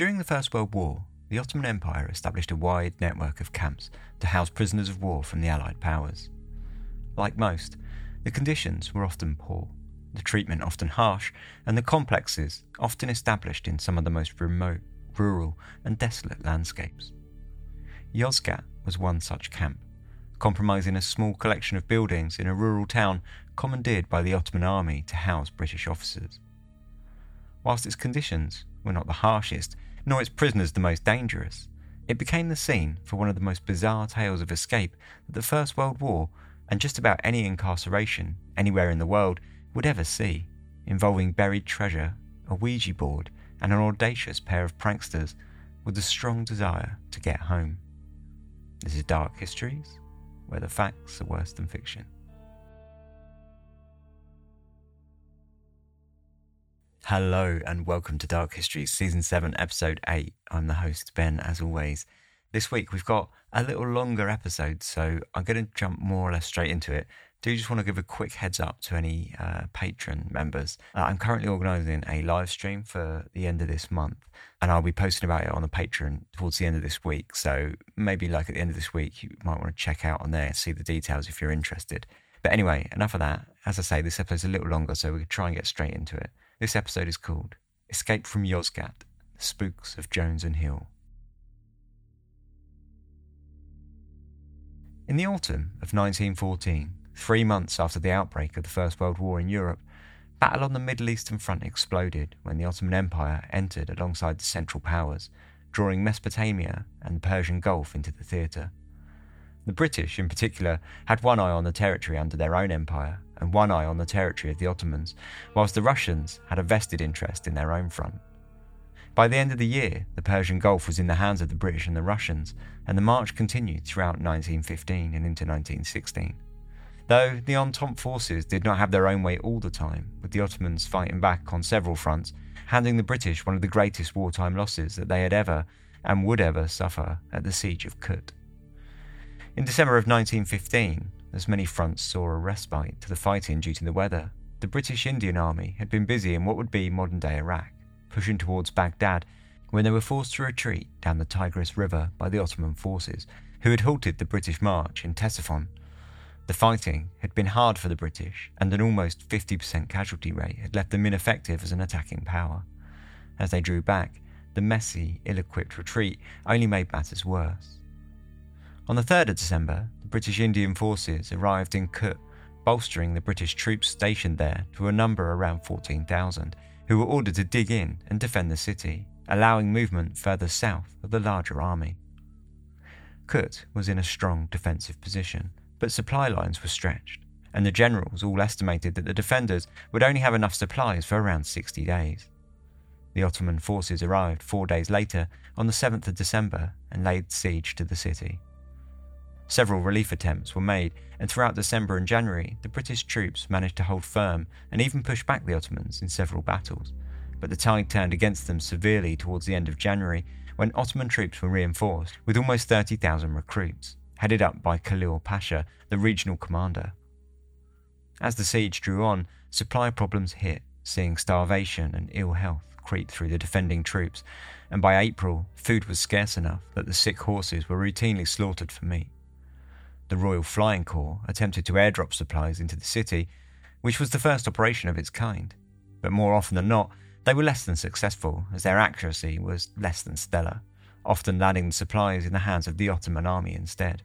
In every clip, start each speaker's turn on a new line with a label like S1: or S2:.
S1: During the First World War, the Ottoman Empire established a wide network of camps to house prisoners of war from the Allied powers. Like most, the conditions were often poor, the treatment often harsh, and the complexes often established in some of the most remote, rural, and desolate landscapes. Yozgat was one such camp, comprising a small collection of buildings in a rural town commandeered by the Ottoman army to house British officers. Whilst its conditions were not the harshest, nor its prisoners the most dangerous, it became the scene for one of the most bizarre tales of escape that the First World War, and just about any incarceration anywhere in the world, would ever see, involving buried treasure, a Ouija board, and an audacious pair of pranksters with a strong desire to get home. This is Dark Histories, where the facts are worse than fiction. Hello and welcome to Dark History, Season 7, Episode 8. I'm the host, Ben, as always. This week we've got a little longer episode, so I'm going to jump more or less straight into it. Do just want to give a quick heads up to any uh, patron members. Uh, I'm currently organising a live stream for the end of this month, and I'll be posting about it on the Patreon towards the end of this week. So maybe like at the end of this week, you might want to check out on there, see the details if you're interested. But anyway, enough of that. As I say, this episode's a little longer, so we can try and get straight into it. This episode is called Escape from Yozgat The Spooks of Jones and Hill. In the autumn of 1914, three months after the outbreak of the First World War in Europe, battle on the Middle Eastern front exploded when the Ottoman Empire entered alongside the Central Powers, drawing Mesopotamia and the Persian Gulf into the theatre. The British, in particular, had one eye on the territory under their own empire and one eye on the territory of the Ottomans, whilst the Russians had a vested interest in their own front. By the end of the year, the Persian Gulf was in the hands of the British and the Russians, and the march continued throughout 1915 and into 1916. Though the Entente forces did not have their own way all the time, with the Ottomans fighting back on several fronts, handing the British one of the greatest wartime losses that they had ever and would ever suffer at the Siege of Kut. In December of 1915, as many fronts saw a respite to the fighting due to the weather, the British Indian Army had been busy in what would be modern day Iraq, pushing towards Baghdad when they were forced to retreat down the Tigris River by the Ottoman forces, who had halted the British march in Ctesiphon. The fighting had been hard for the British, and an almost 50% casualty rate had left them ineffective as an attacking power. As they drew back, the messy, ill equipped retreat only made matters worse. On the 3rd of December, the British Indian forces arrived in Kut, bolstering the British troops stationed there to a number around 14,000, who were ordered to dig in and defend the city, allowing movement further south of the larger army. Kut was in a strong defensive position, but supply lines were stretched, and the generals all estimated that the defenders would only have enough supplies for around 60 days. The Ottoman forces arrived four days later, on the 7th of December, and laid siege to the city. Several relief attempts were made, and throughout December and January, the British troops managed to hold firm and even push back the Ottomans in several battles. But the tide turned against them severely towards the end of January when Ottoman troops were reinforced with almost 30,000 recruits, headed up by Khalil Pasha, the regional commander. As the siege drew on, supply problems hit, seeing starvation and ill health creep through the defending troops, and by April, food was scarce enough that the sick horses were routinely slaughtered for meat the Royal Flying Corps attempted to airdrop supplies into the city, which was the first operation of its kind. But more often than not, they were less than successful, as their accuracy was less than stellar, often landing the supplies in the hands of the Ottoman army instead.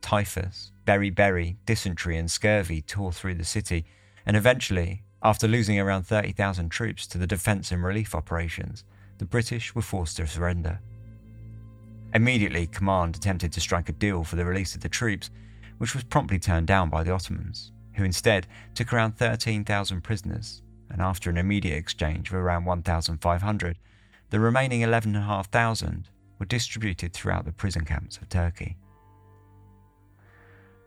S1: Typhus, beriberi, dysentery, and scurvy tore through the city, and eventually, after losing around 30,000 troops to the defence and relief operations, the British were forced to surrender. Immediately, command attempted to strike a deal for the release of the troops, which was promptly turned down by the Ottomans, who instead took around 13,000 prisoners, and after an immediate exchange of around 1,500, the remaining 11,500 were distributed throughout the prison camps of Turkey.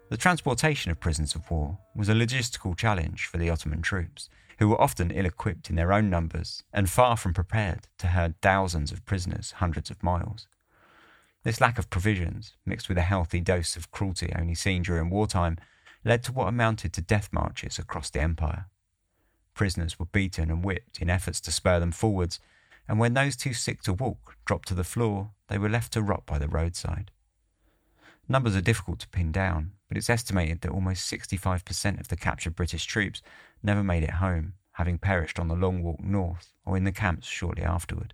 S1: The transportation of prisoners of war was a logistical challenge for the Ottoman troops, who were often ill equipped in their own numbers and far from prepared to herd thousands of prisoners hundreds of miles. This lack of provisions, mixed with a healthy dose of cruelty only seen during wartime, led to what amounted to death marches across the empire. Prisoners were beaten and whipped in efforts to spur them forwards, and when those too sick to walk dropped to the floor, they were left to rot by the roadside. Numbers are difficult to pin down, but it's estimated that almost 65% of the captured British troops never made it home, having perished on the long walk north or in the camps shortly afterward.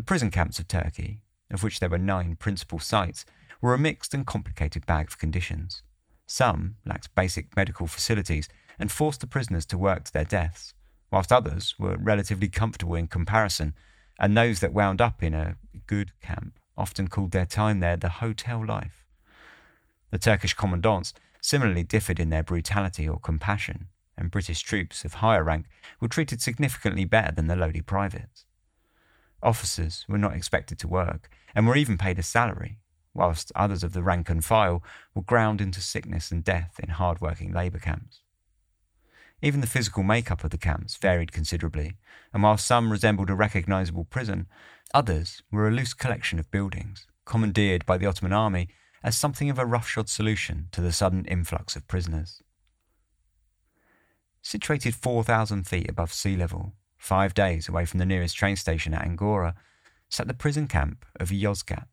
S1: The prison camps of Turkey, of which there were nine principal sites, were a mixed and complicated bag of conditions. Some lacked basic medical facilities and forced the prisoners to work to their deaths, whilst others were relatively comfortable in comparison, and those that wound up in a good camp often called their time there the hotel life. The Turkish commandants similarly differed in their brutality or compassion, and British troops of higher rank were treated significantly better than the lowly privates. Officers were not expected to work, and were even paid a salary, whilst others of the rank and file were ground into sickness and death in hard working labour camps. Even the physical makeup of the camps varied considerably, and while some resembled a recognisable prison, others were a loose collection of buildings, commandeered by the Ottoman army as something of a roughshod solution to the sudden influx of prisoners. Situated 4,000 feet above sea level, five days away from the nearest train station at Angora, sat the prison camp of Yozgat,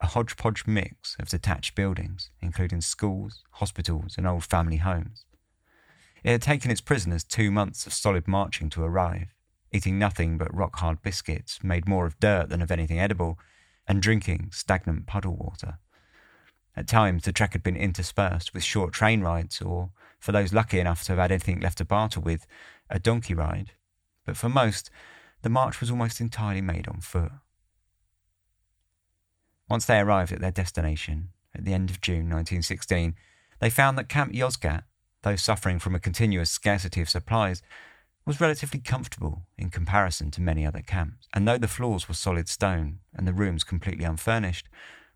S1: a hodgepodge mix of detached buildings, including schools, hospitals, and old family homes. It had taken its prisoners two months of solid marching to arrive, eating nothing but rock hard biscuits made more of dirt than of anything edible, and drinking stagnant puddle water. At times, the trek had been interspersed with short train rides, or, for those lucky enough to have had anything left to barter with, a donkey ride. But for most, the march was almost entirely made on foot. Once they arrived at their destination, at the end of June 1916, they found that Camp Yozgat though suffering from a continuous scarcity of supplies, was relatively comfortable in comparison to many other camps. And though the floors were solid stone and the rooms completely unfurnished,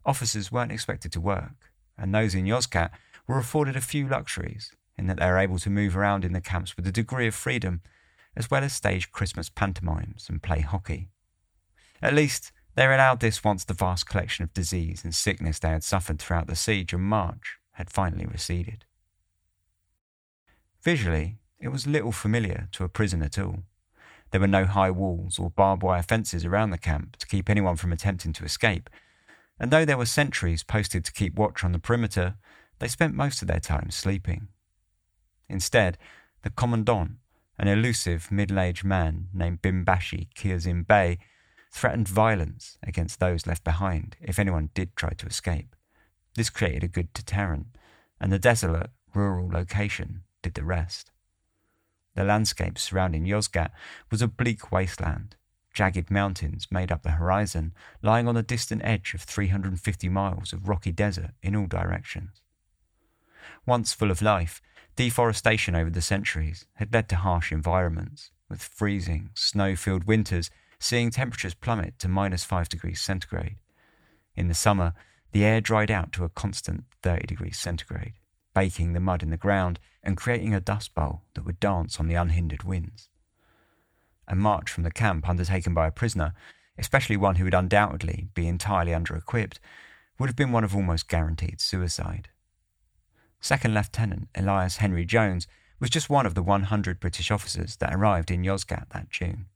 S1: officers weren't expected to work, and those in Yozgat were afforded a few luxuries in that they were able to move around in the camps with a degree of freedom, as well as stage Christmas pantomimes and play hockey. At least, they were allowed this once the vast collection of disease and sickness they had suffered throughout the siege and march had finally receded. Visually, it was little familiar to a prison at all. There were no high walls or barbed wire fences around the camp to keep anyone from attempting to escape, and though there were sentries posted to keep watch on the perimeter, they spent most of their time sleeping. Instead, the commandant, an elusive middle aged man named Bimbashi Kiazim Bey, threatened violence against those left behind if anyone did try to escape. This created a good deterrent, and the desolate, rural location did the rest. The landscape surrounding Yozgat was a bleak wasteland. Jagged mountains made up the horizon, lying on the distant edge of 350 miles of rocky desert in all directions. Once full of life, deforestation over the centuries had led to harsh environments, with freezing, snow filled winters seeing temperatures plummet to minus 5 degrees centigrade. In the summer, the air dried out to a constant 30 degrees centigrade baking the mud in the ground and creating a dust bowl that would dance on the unhindered winds. A march from the camp undertaken by a prisoner, especially one who would undoubtedly be entirely under equipped, would have been one of almost guaranteed suicide. Second Lieutenant Elias Henry Jones was just one of the 100 British officers that arrived in Yozgat that June.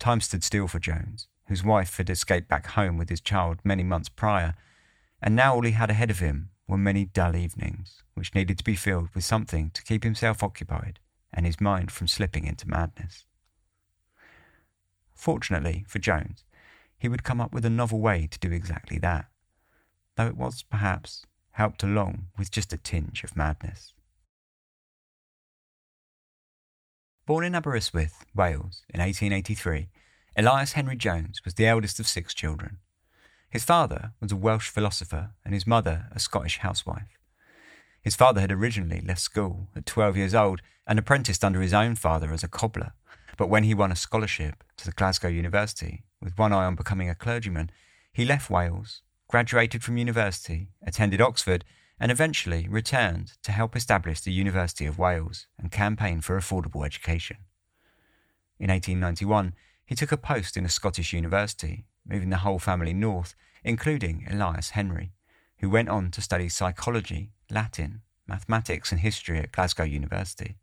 S1: Time stood still for Jones, whose wife had escaped back home with his child many months prior, and now all he had ahead of him were many dull evenings, which needed to be filled with something to keep himself occupied and his mind from slipping into madness. Fortunately for Jones, he would come up with a novel way to do exactly that, though it was perhaps helped along with just a tinge of madness. Born in Aberystwyth, Wales, in 1883, Elias Henry Jones was the eldest of six children. His father was a Welsh philosopher and his mother a Scottish housewife. His father had originally left school at 12 years old and apprenticed under his own father as a cobbler, but when he won a scholarship to the Glasgow University, with one eye on becoming a clergyman, he left Wales, graduated from university, attended Oxford, and eventually returned to help establish the University of Wales and campaign for affordable education. In 1891, he took a post in a Scottish university moving the whole family north, including Elias Henry, who went on to study psychology, Latin, mathematics, and history at Glasgow University.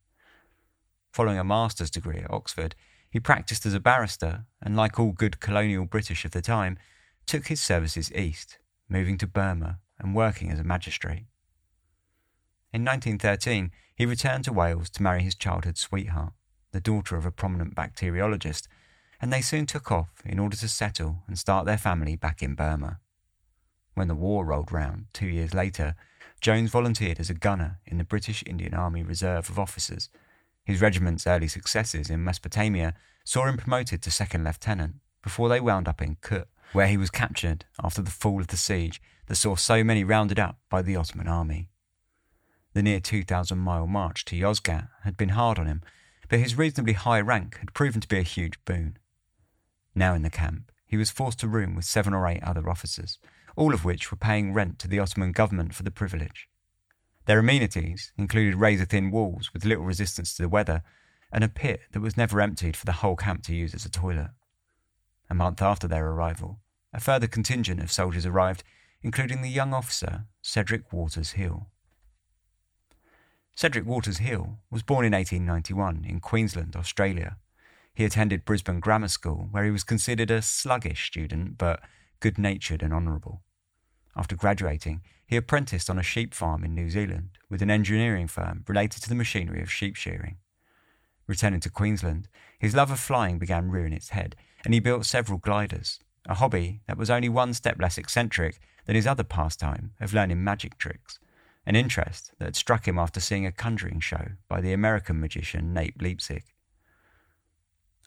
S1: Following a master's degree at Oxford, He practiced as a barrister and, like all good colonial British of the time, took his services east, moving to Burma and working as a magistrate. In 1913, he returned to Wales to marry his childhood sweetheart, the daughter of a prominent bacteriologist, and they soon took off in order to settle and start their family back in Burma. When the war rolled round two years later, Jones volunteered as a gunner in the British Indian Army Reserve of Officers. His regiment's early successes in Mesopotamia saw him promoted to second lieutenant before they wound up in Kut, where he was captured after the fall of the siege that saw so many rounded up by the Ottoman army. The near 2,000 mile march to Yozgat had been hard on him, but his reasonably high rank had proven to be a huge boon. Now in the camp, he was forced to room with seven or eight other officers, all of which were paying rent to the Ottoman government for the privilege. Their amenities included razor thin walls with little resistance to the weather and a pit that was never emptied for the whole camp to use as a toilet. A month after their arrival, a further contingent of soldiers arrived, including the young officer Cedric Waters Hill. Cedric Waters Hill was born in 1891 in Queensland, Australia. He attended Brisbane Grammar School, where he was considered a sluggish student but good natured and honourable. After graduating, he apprenticed on a sheep farm in New Zealand with an engineering firm related to the machinery of sheep shearing. Returning to Queensland, his love of flying began rearing its head, and he built several gliders, a hobby that was only one step less eccentric than his other pastime of learning magic tricks, an interest that had struck him after seeing a conjuring show by the American magician Nate Leipzig.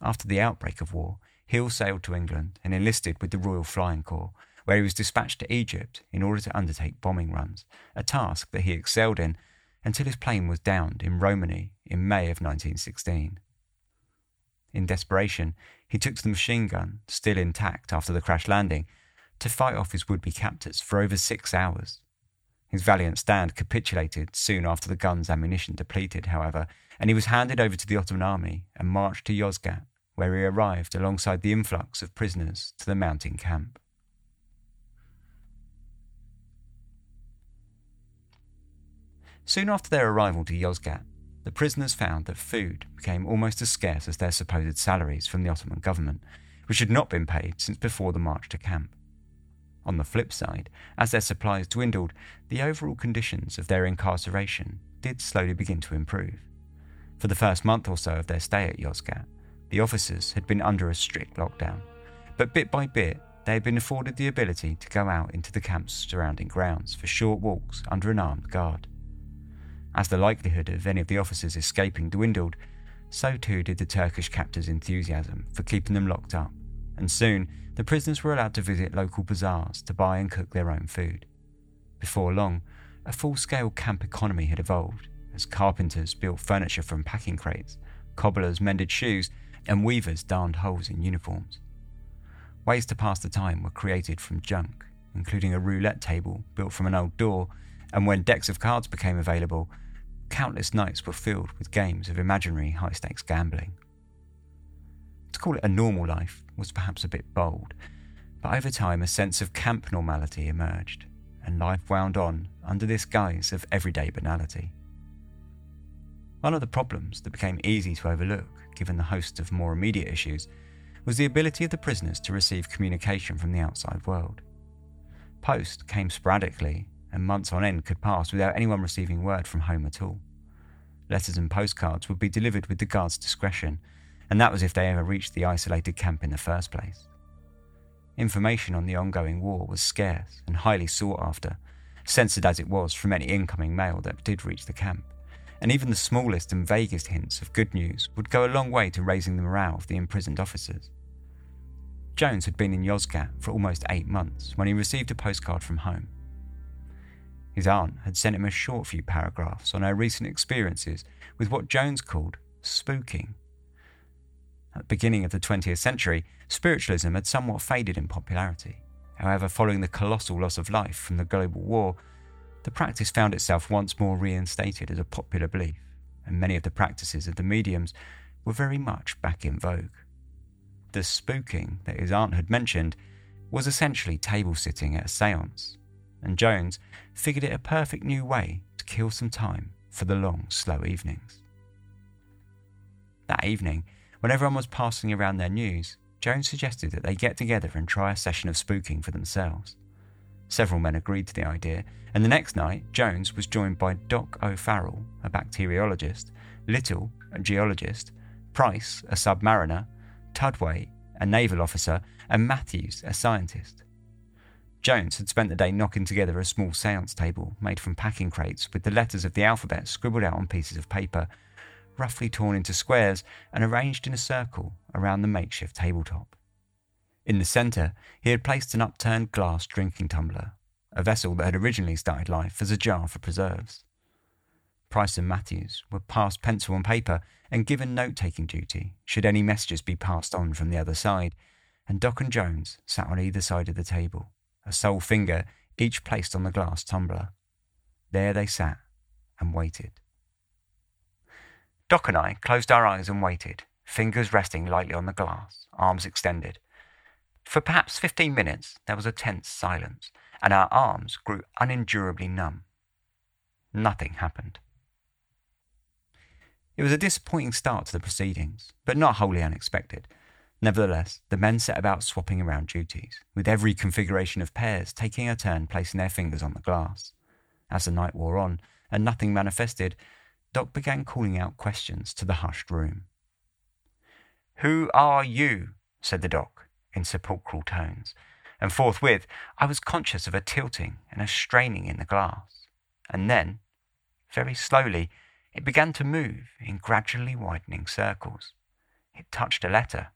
S1: After the outbreak of war, Hill sailed to England and enlisted with the Royal Flying Corps, where he was dispatched to Egypt in order to undertake bombing runs, a task that he excelled in until his plane was downed in Romani in May of 1916. In desperation, he took to the machine gun, still intact after the crash landing, to fight off his would be captors for over six hours. His valiant stand capitulated soon after the gun's ammunition depleted, however, and he was handed over to the Ottoman army and marched to Yozgat, where he arrived alongside the influx of prisoners to the mountain camp. Soon after their arrival to Yozgat, the prisoners found that food became almost as scarce as their supposed salaries from the Ottoman government, which had not been paid since before the march to camp. On the flip side, as their supplies dwindled, the overall conditions of their incarceration did slowly begin to improve. For the first month or so of their stay at Yozgat, the officers had been under a strict lockdown, but bit by bit, they had been afforded the ability to go out into the camp's surrounding grounds for short walks under an armed guard. As the likelihood of any of the officers escaping dwindled, so too did the Turkish captors' enthusiasm for keeping them locked up, and soon the prisoners were allowed to visit local bazaars to buy and cook their own food. Before long, a full scale camp economy had evolved as carpenters built furniture from packing crates, cobblers mended shoes, and weavers darned holes in uniforms. Ways to pass the time were created from junk, including a roulette table built from an old door, and when decks of cards became available, countless nights were filled with games of imaginary high stakes gambling. To call it a normal life was perhaps a bit bold, but over time a sense of camp normality emerged, and life wound on under this guise of everyday banality. One of the problems that became easy to overlook given the host of more immediate issues, was the ability of the prisoners to receive communication from the outside world. Post came sporadically, and months on end could pass without anyone receiving word from home at all. Letters and postcards would be delivered with the guards' discretion, and that was if they ever reached the isolated camp in the first place. Information on the ongoing war was scarce and highly sought after, censored as it was from any incoming mail that did reach the camp and even the smallest and vaguest hints of good news would go a long way to raising the morale of the imprisoned officers. Jones had been in Yozgat for almost eight months when he received a postcard from home. His aunt had sent him a short few paragraphs on her recent experiences with what Jones called spooking. At the beginning of the 20th century, spiritualism had somewhat faded in popularity. However, following the colossal loss of life from the global war, the practice found itself once more reinstated as a popular belief, and many of the practices of the mediums were very much back in vogue. The spooking that his aunt had mentioned was essentially table sitting at a seance, and Jones figured it a perfect new way to kill some time for the long, slow evenings. That evening when everyone was passing around their news, Jones suggested that they get together and try a session of spooking for themselves. Several men agreed to the idea, and the next night, Jones was joined by Doc O'Farrell, a bacteriologist, Little, a geologist, Price, a submariner, Tudway, a naval officer, and Matthews, a scientist. Jones had spent the day knocking together a small seance table made from packing crates with the letters of the alphabet scribbled out on pieces of paper, roughly torn into squares and arranged in a circle around the makeshift tabletop. In the centre, he had placed an upturned glass drinking tumbler, a vessel that had originally started life as a jar for preserves. Price and Matthews were passed pencil and paper and given note taking duty should any messages be passed on from the other side, and Doc and Jones sat on either side of the table a sole finger each placed on the glass tumbler. There they sat and waited. Doc and I closed our eyes and waited, fingers resting lightly on the glass, arms extended. For perhaps fifteen minutes there was a tense silence, and our arms grew unendurably numb. Nothing happened. It was a disappointing start to the proceedings, but not wholly unexpected. Nevertheless, the men set about swapping around duties, with every configuration of pairs taking a turn placing their fingers on the glass. As the night wore on, and nothing manifested, Doc began calling out questions to the hushed room. Who are you? said the Doc, in sepulchral tones, and forthwith I was conscious of a tilting and a straining in the glass. And then, very slowly, it began to move in gradually widening circles. It touched a letter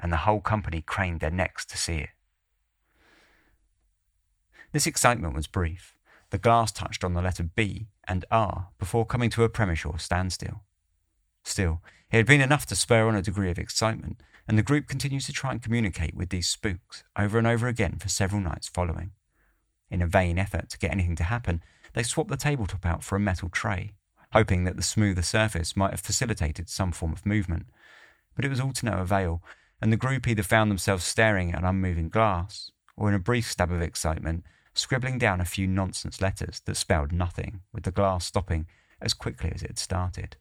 S1: and the whole company craned their necks to see it. This excitement was brief. The glass touched on the letter B and R before coming to a premature standstill. Still, it had been enough to spur on a degree of excitement, and the group continued to try and communicate with these spooks over and over again for several nights following. In a vain effort to get anything to happen, they swapped the tabletop out for a metal tray, hoping that the smoother surface might have facilitated some form of movement. But it was all to no avail, and the group either found themselves staring at an unmoving glass, or in a brief stab of excitement, scribbling down a few nonsense letters that spelled nothing, with the glass stopping as quickly as it had started.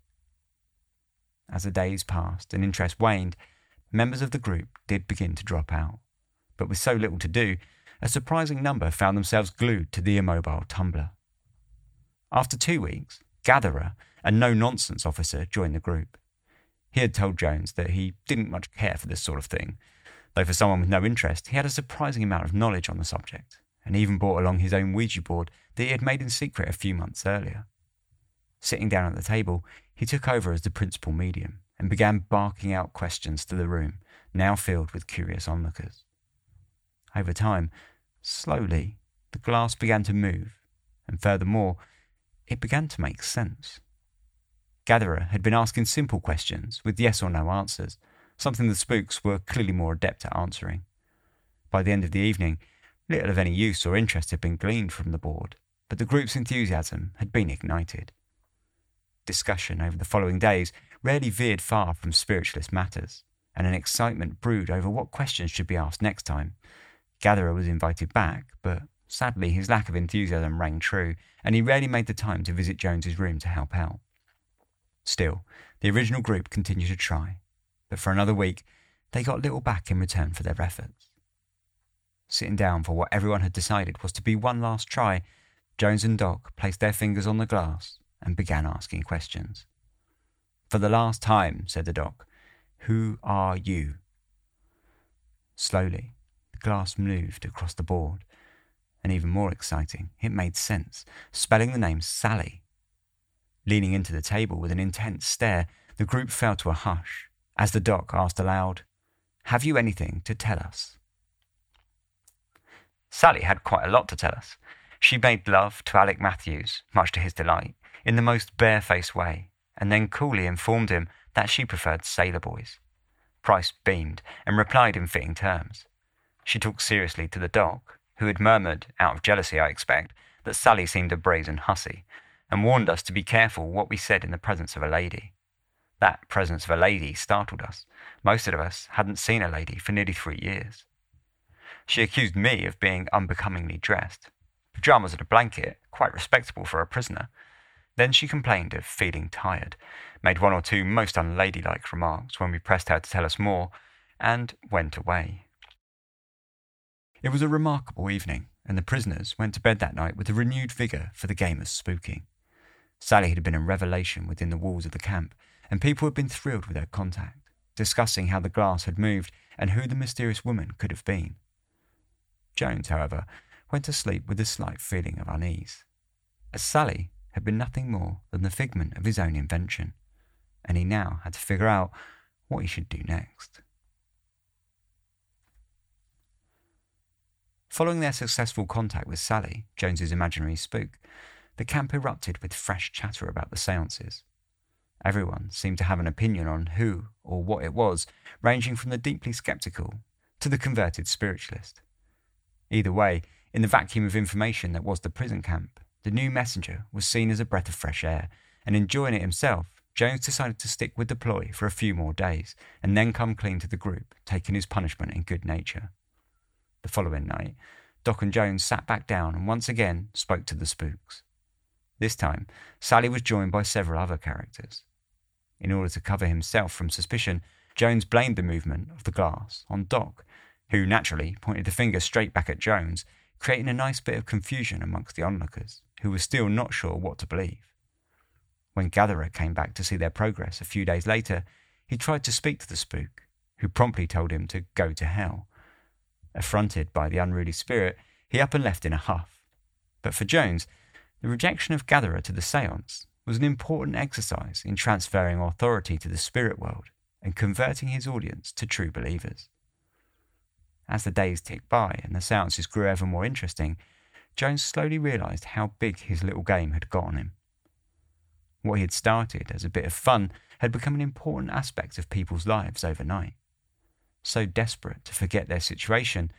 S1: As the days passed and interest waned, members of the group did begin to drop out. But with so little to do, a surprising number found themselves glued to the immobile tumbler. After two weeks, Gatherer, a no nonsense officer, joined the group. He had told Jones that he didn't much care for this sort of thing, though for someone with no interest, he had a surprising amount of knowledge on the subject, and even brought along his own Ouija board that he had made in secret a few months earlier. Sitting down at the table, he took over as the principal medium and began barking out questions to the room, now filled with curious onlookers. Over time, slowly, the glass began to move, and furthermore, it began to make sense. Gatherer had been asking simple questions with yes or no answers, something the spooks were clearly more adept at answering. By the end of the evening, little of any use or interest had been gleaned from the board, but the group's enthusiasm had been ignited. Discussion over the following days rarely veered far from spiritualist matters, and an excitement brewed over what questions should be asked next time. Gatherer was invited back, but sadly his lack of enthusiasm rang true, and he rarely made the time to visit Jones's room to help out. Still, the original group continued to try, but for another week, they got little back in return for their efforts. Sitting down for what everyone had decided was to be one last try, Jones and Doc placed their fingers on the glass and began asking questions. For the last time, said the Doc, who are you? Slowly, the glass moved across the board, and even more exciting, it made sense, spelling the name Sally Leaning into the table with an intense stare, the group fell to a hush as the doc asked aloud, Have you anything to tell us? Sally had quite a lot to tell us. She made love to Alec Matthews, much to his delight, in the most barefaced way, and then coolly informed him that she preferred sailor boys. Price beamed and replied in fitting terms. She talked seriously to the doc, who had murmured, out of jealousy I expect, that Sally seemed a brazen hussy, and warned us to be careful what we said in the presence of a lady. That presence of a lady startled us. Most of us hadn't seen a lady for nearly three years. She accused me of being unbecomingly dressed. Pajamas and a blanket, quite respectable for a prisoner. Then she complained of feeling tired, made one or two most unladylike remarks when we pressed her to tell us more, and went away. It was a remarkable evening, and the prisoners went to bed that night with a renewed vigour for the game of spooking. Sally had been a revelation within the walls of the camp, and people had been thrilled with her contact, discussing how the glass had moved and who the mysterious woman could have been. Jones, however, went to sleep with a slight feeling of unease, as Sally had been nothing more than the figment of his own invention, and he now had to figure out what he should do next. Following their successful contact with Sally, Jones's imaginary spook, the camp erupted with fresh chatter about the seances. Everyone seemed to have an opinion on who or what it was, ranging from the deeply skeptical to the converted spiritualist. Either way, in the vacuum of information that was the prison camp, the new messenger was seen as a breath of fresh air, and enjoying it himself, Jones decided to stick with the ploy for a few more days and then come clean to the group, taking his punishment in good nature. The following night, Doc and Jones sat back down and once again spoke to the spooks. This time, Sally was joined by several other characters. In order to cover himself from suspicion, Jones blamed the movement of the glass on Doc, who naturally pointed the finger straight back at Jones, creating a nice bit of confusion amongst the onlookers, who were still not sure what to believe. When Gatherer came back to see their progress a few days later, he tried to speak to the spook, who promptly told him to go to hell. Affronted by the unruly spirit, he up and left in a huff. But for Jones, the rejection of Gatherer to the seance was an important exercise in transferring authority to the spirit world and converting his audience to true believers. As the days ticked by and the seances grew ever more interesting, Jones slowly realised how big his little game had got on him. What he had started as a bit of fun had become an important aspect of people's lives overnight. So desperate to forget their situation,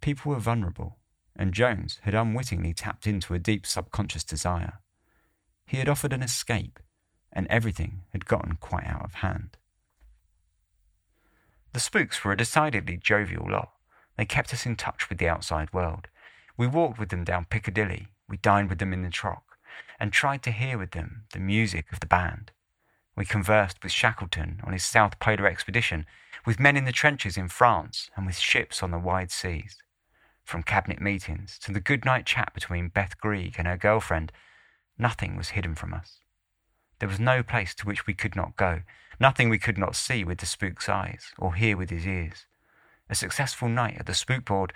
S1: people were vulnerable, and Jones had unwittingly tapped into a deep subconscious desire. He had offered an escape, and everything had gotten quite out of hand. The spooks were a decidedly jovial lot. They kept us in touch with the outside world, we walked with them down Piccadilly, we dined with them in the Troc, and tried to hear with them the music of the band. We conversed with Shackleton on his South Polar expedition, with men in the trenches in France, and with ships on the wide seas. From cabinet meetings to the good night chat between Beth Greig and her girlfriend, nothing was hidden from us. There was no place to which we could not go, nothing we could not see with the spook's eyes or hear with his ears. A successful night at the spook board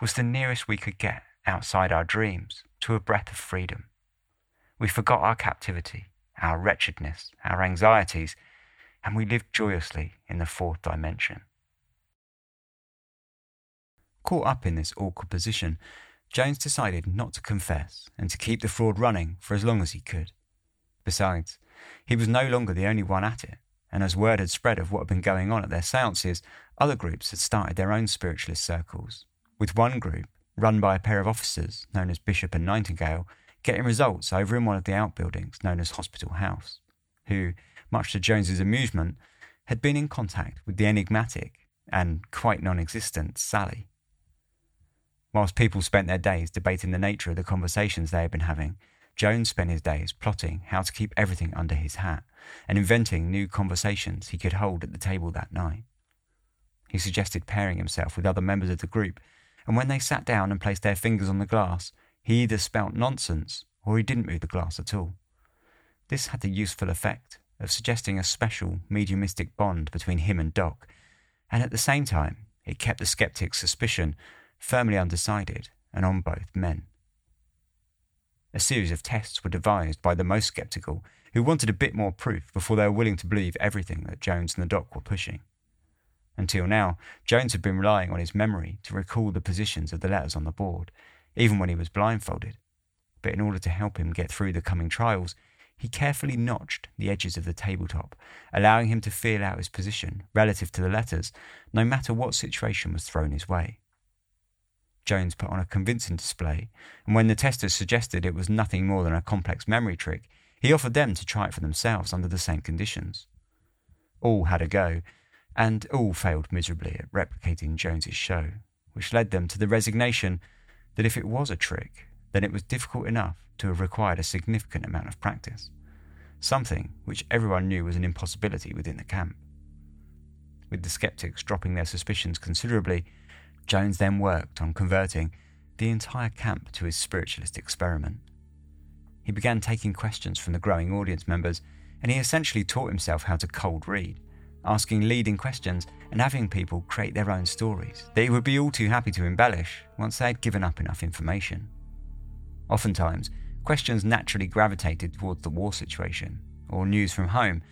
S1: was the nearest we could get outside our dreams to a breath of freedom. We forgot our captivity, our wretchedness, our anxieties, and we lived joyously in the fourth dimension. Caught up in this awkward position, Jones decided not to confess and to keep the fraud running for as long as he could. Besides, he was no longer the only one at it, and as word had spread of what had been going on at their seances, other groups had started their own spiritualist circles, with one group, run by a pair of officers known as Bishop and Nightingale, getting results over in one of the outbuildings known as Hospital House, who, much to Jones's amusement, had been in contact with the enigmatic and quite non existent Sally. Whilst people spent their days debating the nature of the conversations they had been having, Jones spent his days plotting how to keep everything under his hat and inventing new conversations he could hold at the table that night. He suggested pairing himself with other members of the group and when they sat down and placed their fingers on the glass, he either spout nonsense or he didn't move the glass at all. This had the useful effect of suggesting a special mediumistic bond between him and Doc, and at the same time, it kept the skeptic's suspicion firmly undecided and on both men. A series of tests were devised by the most skeptical, who wanted a bit more proof before they were willing to believe everything that Jones and the Doc were pushing. Until now, Jones had been relying on his memory to recall the positions of the letters on the board, even when he was blindfolded. But in order to help him get through the coming trials, he carefully notched the edges of the tabletop, allowing him to feel out his position relative to the letters, no matter what situation was thrown his way. Jones put on a convincing display, and when the testers suggested it was nothing more than a complex memory trick, he offered them to try it for themselves under the same conditions. All had a go, and all failed miserably at replicating Jones's show, which led them to the resignation that if it was a trick, then it was difficult enough to have required a significant amount of practice, something which everyone knew was an impossibility within the camp. With the skeptics dropping their suspicions considerably, Jones then worked on converting the entire camp to his spiritualist experiment. He began taking questions from the growing audience members, and he essentially taught himself how to cold read, asking leading questions and having people create their own stories that he would be all too happy to embellish once they had given up enough information. Oftentimes, questions naturally gravitated towards the war situation or news from home,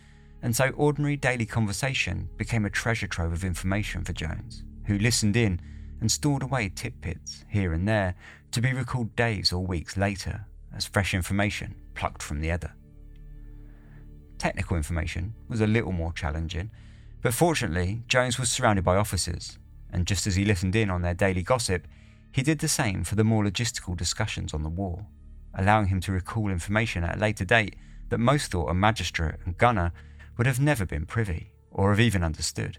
S1: and so ordinary daily conversation became a treasure trove of information for Jones, who listened in and stored away tidbits here and there to be recalled days or weeks later as fresh information plucked from the ether. Technical information was a little more challenging, but fortunately, Jones was surrounded by officers, and just as he listened in on their daily gossip, he did the same for the more logistical discussions on the war, allowing him to recall information at a later date that most thought a magistrate and gunner would have never been privy or have even understood.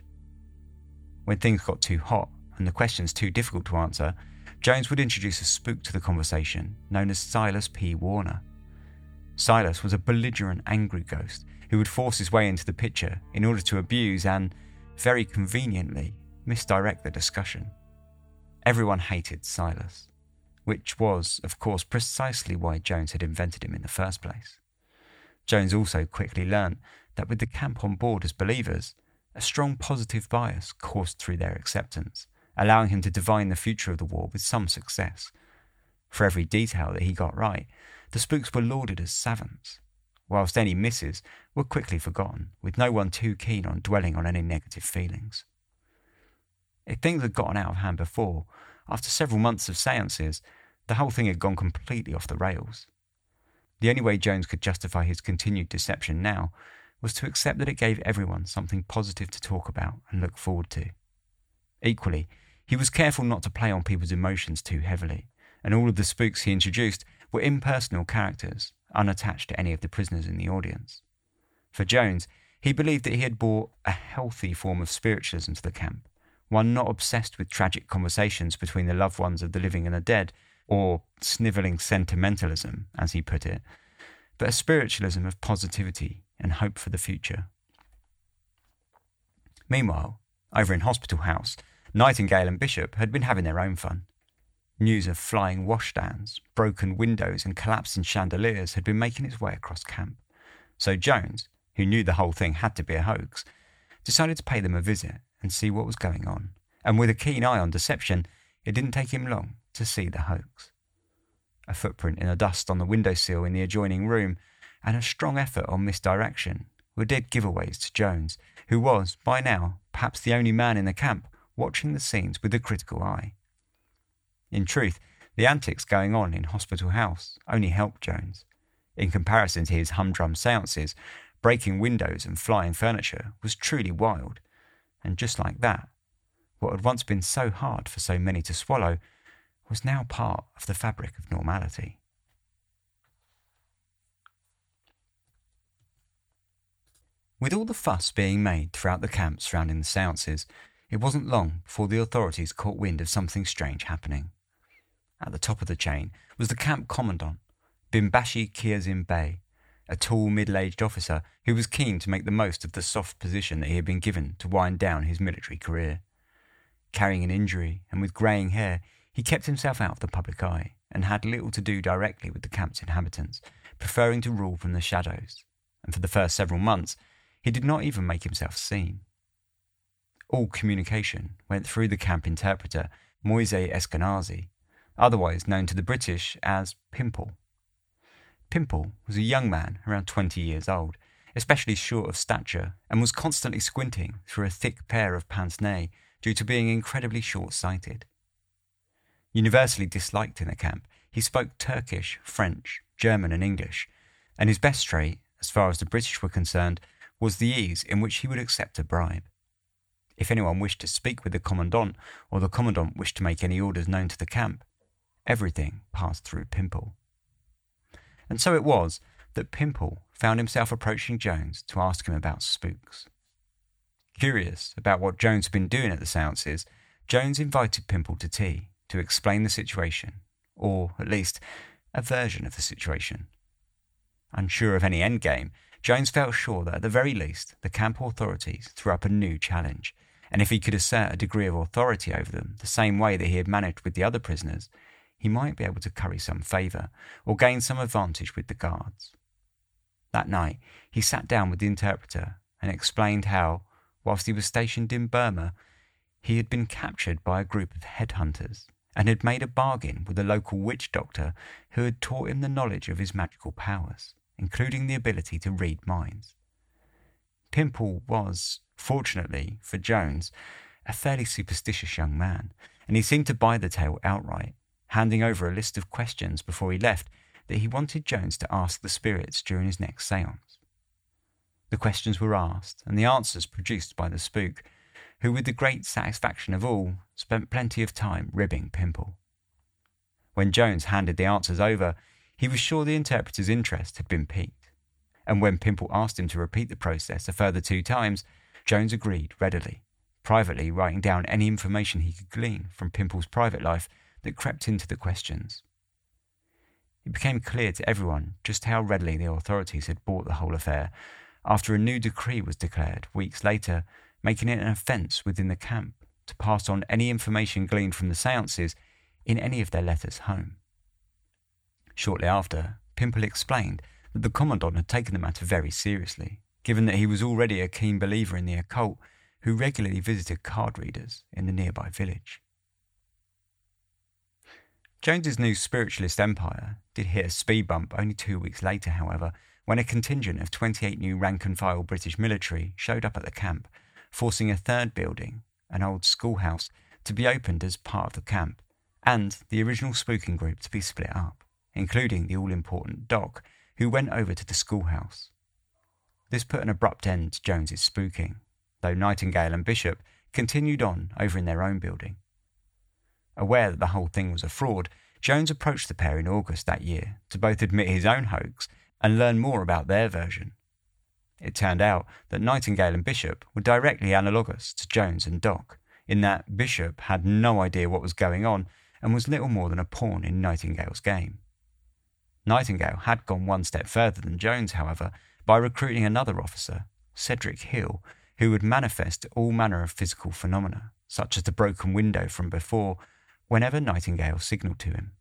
S1: When things got too hot and the questions too difficult to answer, Jones would introduce a spook to the conversation known as Silas P. Warner. Silas was a belligerent, angry ghost who would force his way into the picture in order to abuse and, very conveniently, misdirect the discussion. Everyone hated Silas, which was, of course, precisely why Jones had invented him in the first place. Jones also quickly learnt that with the camp on board as believers, a strong positive bias coursed through their acceptance, allowing him to divine the future of the war with some success. For every detail that he got right, the spooks were lauded as savants, whilst any misses were quickly forgotten, with no one too keen on dwelling on any negative feelings. If things had gotten out of hand before, after several months of seances, the whole thing had gone completely off the rails. The only way Jones could justify his continued deception now was to accept that it gave everyone something positive to talk about and look forward to. Equally, he was careful not to play on people's emotions too heavily, and all of the spooks he introduced were impersonal characters, unattached to any of the prisoners in the audience. For Jones, he believed that he had brought a healthy form of spiritualism to the camp, one not obsessed with tragic conversations between the loved ones of the living and the dead, or snivelling sentimentalism, as he put it, but a spiritualism of positivity and hope for the future. Meanwhile, over in Hospital House, Nightingale and Bishop had been having their own fun. News of flying washstands, broken windows, and collapsing chandeliers had been making its way across camp. So Jones, who knew the whole thing had to be a hoax, decided to pay them a visit and see what was going on. And with a keen eye on deception, it didn't take him long to see the hoax. A footprint in the dust on the windowsill in the adjoining room and a strong effort on misdirection were dead giveaways to Jones, who was, by now, perhaps the only man in the camp watching the scenes with a critical eye. In truth, the antics going on in Hospital House only helped Jones. In comparison to his humdrum seances, breaking windows and flying furniture was truly wild. And just like that, what had once been so hard for so many to swallow was now part of the fabric of normality. With all the fuss being made throughout the camp surrounding the seances, it wasn't long before the authorities caught wind of something strange happening. At the top of the chain was the camp commandant, Bimbashi Kiazim Bey, a tall middle aged officer who was keen to make the most of the soft position that he had been given to wind down his military career. Carrying an injury and with greying hair, he kept himself out of the public eye and had little to do directly with the camp's inhabitants, preferring to rule from the shadows. And for the first several months, he did not even make himself seen. All communication went through the camp interpreter, Moise Eskenazi, otherwise known to the British as Pimple. Pimple was a young man around 20 years old, especially short of stature, and was constantly squinting through a thick pair of pince nez due to being incredibly short sighted. Universally disliked in the camp, he spoke Turkish, French, German, and English, and his best trait, as far as the British were concerned, was the ease in which he would accept a bribe. If anyone wished to speak with the commandant, or the commandant wished to make any orders known to the camp, everything passed through Pimple. And so it was that Pimple found himself approaching Jones to ask him about spooks. Curious about what Jones had been doing at the seances, Jones invited Pimple to tea to explain the situation, or at least a version of the situation. Unsure of any endgame, Jones felt sure that at the very least the camp authorities threw up a new challenge, and if he could assert a degree of authority over them the same way that he had managed with the other prisoners, he might be able to curry some favour or gain some advantage with the guards. That night, he sat down with the interpreter and explained how, whilst he was stationed in Burma, he had been captured by a group of headhunters and had made a bargain with a local witch doctor who had taught him the knowledge of his magical powers, including the ability to read minds. Pimple was, fortunately for Jones, a fairly superstitious young man, and he seemed to buy the tale outright, handing over a list of questions before he left that he wanted Jones to ask the spirits during his next seance. The questions were asked, and the answers produced by the spook who, with the great satisfaction of all, spent plenty of time ribbing Pimple. When Jones handed the answers over, he was sure the interpreter's interest had been piqued, and when Pimple asked him to repeat the process a further two times, Jones agreed readily, privately writing down any information he could glean from Pimple's private life that crept into the questions. It became clear to everyone just how readily the authorities had bought the whole affair after a new decree was declared weeks later making it an offence within the camp to pass on any information gleaned from the seances in any of their letters home. Shortly after, Pimple explained that the Commandant had taken the matter very seriously, given that he was already a keen believer in the occult who regularly visited card readers in the nearby village. Jones's new spiritualist empire did hit a speed bump only two weeks later, however, when a contingent of 28 new rank and file British military showed up at the camp forcing a third building, an old schoolhouse, to be opened as part of the camp, and the original spooking group to be split up, including the all important Doc, who went over to the schoolhouse. This put an abrupt end to Jones's spooking, though Nightingale and Bishop continued on over in their own building. Aware that the whole thing was a fraud, Jones approached the pair in August that year to both admit his own hoax and learn more about their version. It turned out that Nightingale and Bishop were directly analogous to Jones and Doc, in that Bishop had no idea what was going on and was little more than a pawn in Nightingale's game. Nightingale had gone one step further than Jones, however, by recruiting another officer, Cedric Hill, who would manifest all manner of physical phenomena, such as the broken window from before, whenever Nightingale signalled to him.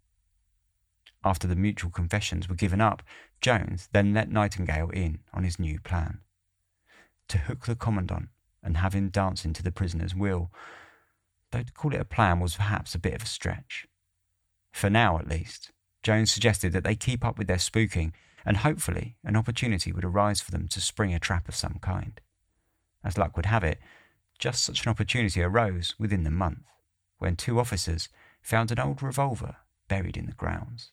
S1: After the mutual confessions were given up, Jones then let Nightingale in on his new plan to hook the Commandant and have him dancing to the prisoner's will, though to call it a plan was perhaps a bit of a stretch. For now, at least, Jones suggested that they keep up with their spooking, and hopefully an opportunity would arise for them to spring a trap of some kind. As luck would have it, just such an opportunity arose within the month, when two officers found an old revolver buried in the grounds.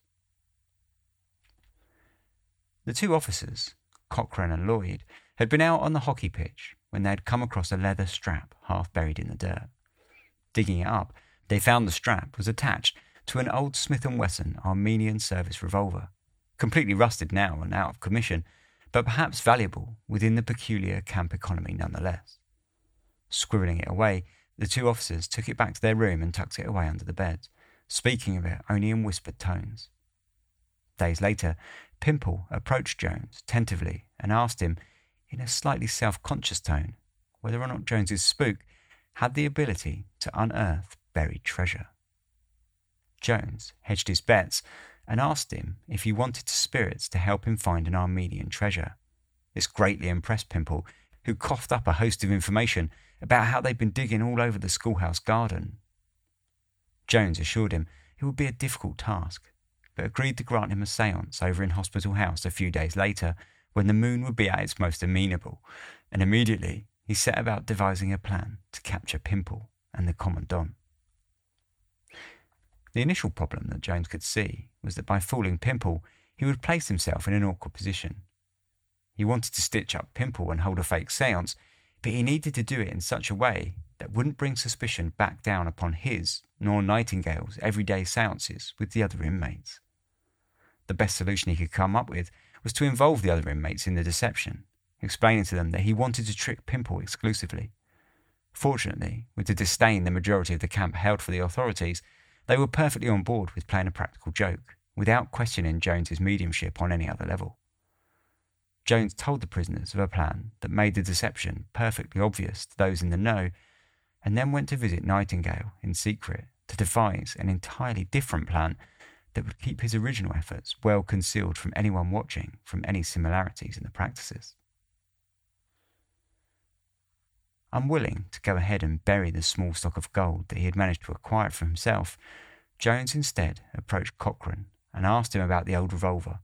S1: The two officers, Cochrane and Lloyd, had been out on the hockey pitch when they had come across a leather strap half buried in the dirt. Digging it up, they found the strap was attached to an old Smith & Wesson Armenian service revolver, completely rusted now and out of commission, but perhaps valuable within the peculiar camp economy nonetheless. Scribbling it away, the two officers took it back to their room and tucked it away under the bed, speaking of it only in whispered tones. Days later, Pimple approached Jones tentatively and asked him, in a slightly self conscious tone, whether or not Jones's spook had the ability to unearth buried treasure. Jones hedged his bets and asked him if he wanted spirits to help him find an Armenian treasure. This greatly impressed Pimple, who coughed up a host of information about how they'd been digging all over the schoolhouse garden. Jones assured him it would be a difficult task, but agreed to grant him a seance over in Hospital House a few days later when the moon would be at its most amenable, and immediately he set about devising a plan to capture Pimple and the Commandant. The initial problem that Jones could see was that by fooling Pimple, he would place himself in an awkward position. He wanted to stitch up Pimple and hold a fake seance, but he needed to do it in such a way that wouldn't bring suspicion back down upon his nor Nightingale's everyday seances with the other inmates. The best solution he could come up with was to involve the other inmates in the deception, explaining to them that he wanted to trick Pimple exclusively. Fortunately, with the disdain the majority of the camp held for the authorities, they were perfectly on board with playing a practical joke, without questioning Jones's mediumship on any other level. Jones told the prisoners of a plan that made the deception perfectly obvious to those in the know, and then went to visit Nightingale in secret to devise an entirely different plan that would keep his original efforts well concealed from anyone watching from any similarities in the practices. Unwilling to go ahead and bury the small stock of gold that he had managed to acquire for himself, Jones instead approached Cochrane and asked him about the old revolver.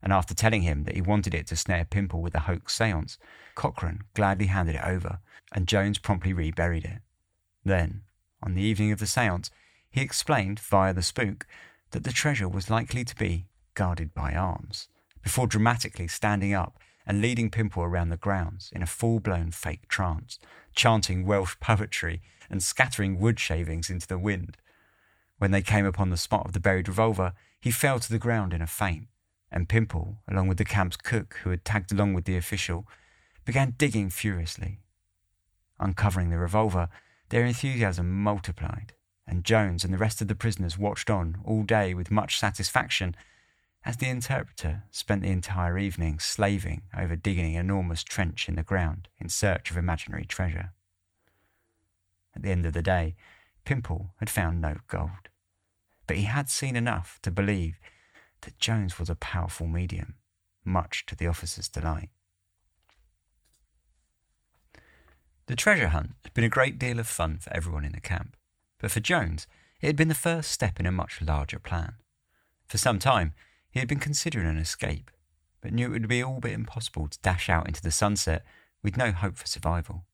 S1: And after telling him that he wanted it to snare Pimple with a hoax seance, Cochrane gladly handed it over, and Jones promptly reburied it. Then, on the evening of the seance, he explained via the spook that the treasure was likely to be guarded by arms, before dramatically standing up and leading Pimple around the grounds in a full blown fake trance, chanting Welsh poetry and scattering wood shavings into the wind. When they came upon the spot of the buried revolver, he fell to the ground in a faint, and Pimple, along with the camp's cook who had tagged along with the official, began digging furiously. Uncovering the revolver, their enthusiasm multiplied and Jones and the rest of the prisoners watched on all day with much satisfaction as the interpreter spent the entire evening slaving over digging an enormous trench in the ground in search of imaginary treasure. At the end of the day, Pimple had found no gold, but he had seen enough to believe that Jones was a powerful medium, much to the officer's delight. The treasure hunt had been a great deal of fun for everyone in the camp. But for Jones, it had been the first step in a much larger plan. For some time, he had been considering an escape, but knew it would be all but impossible to dash out into the sunset with no hope for survival.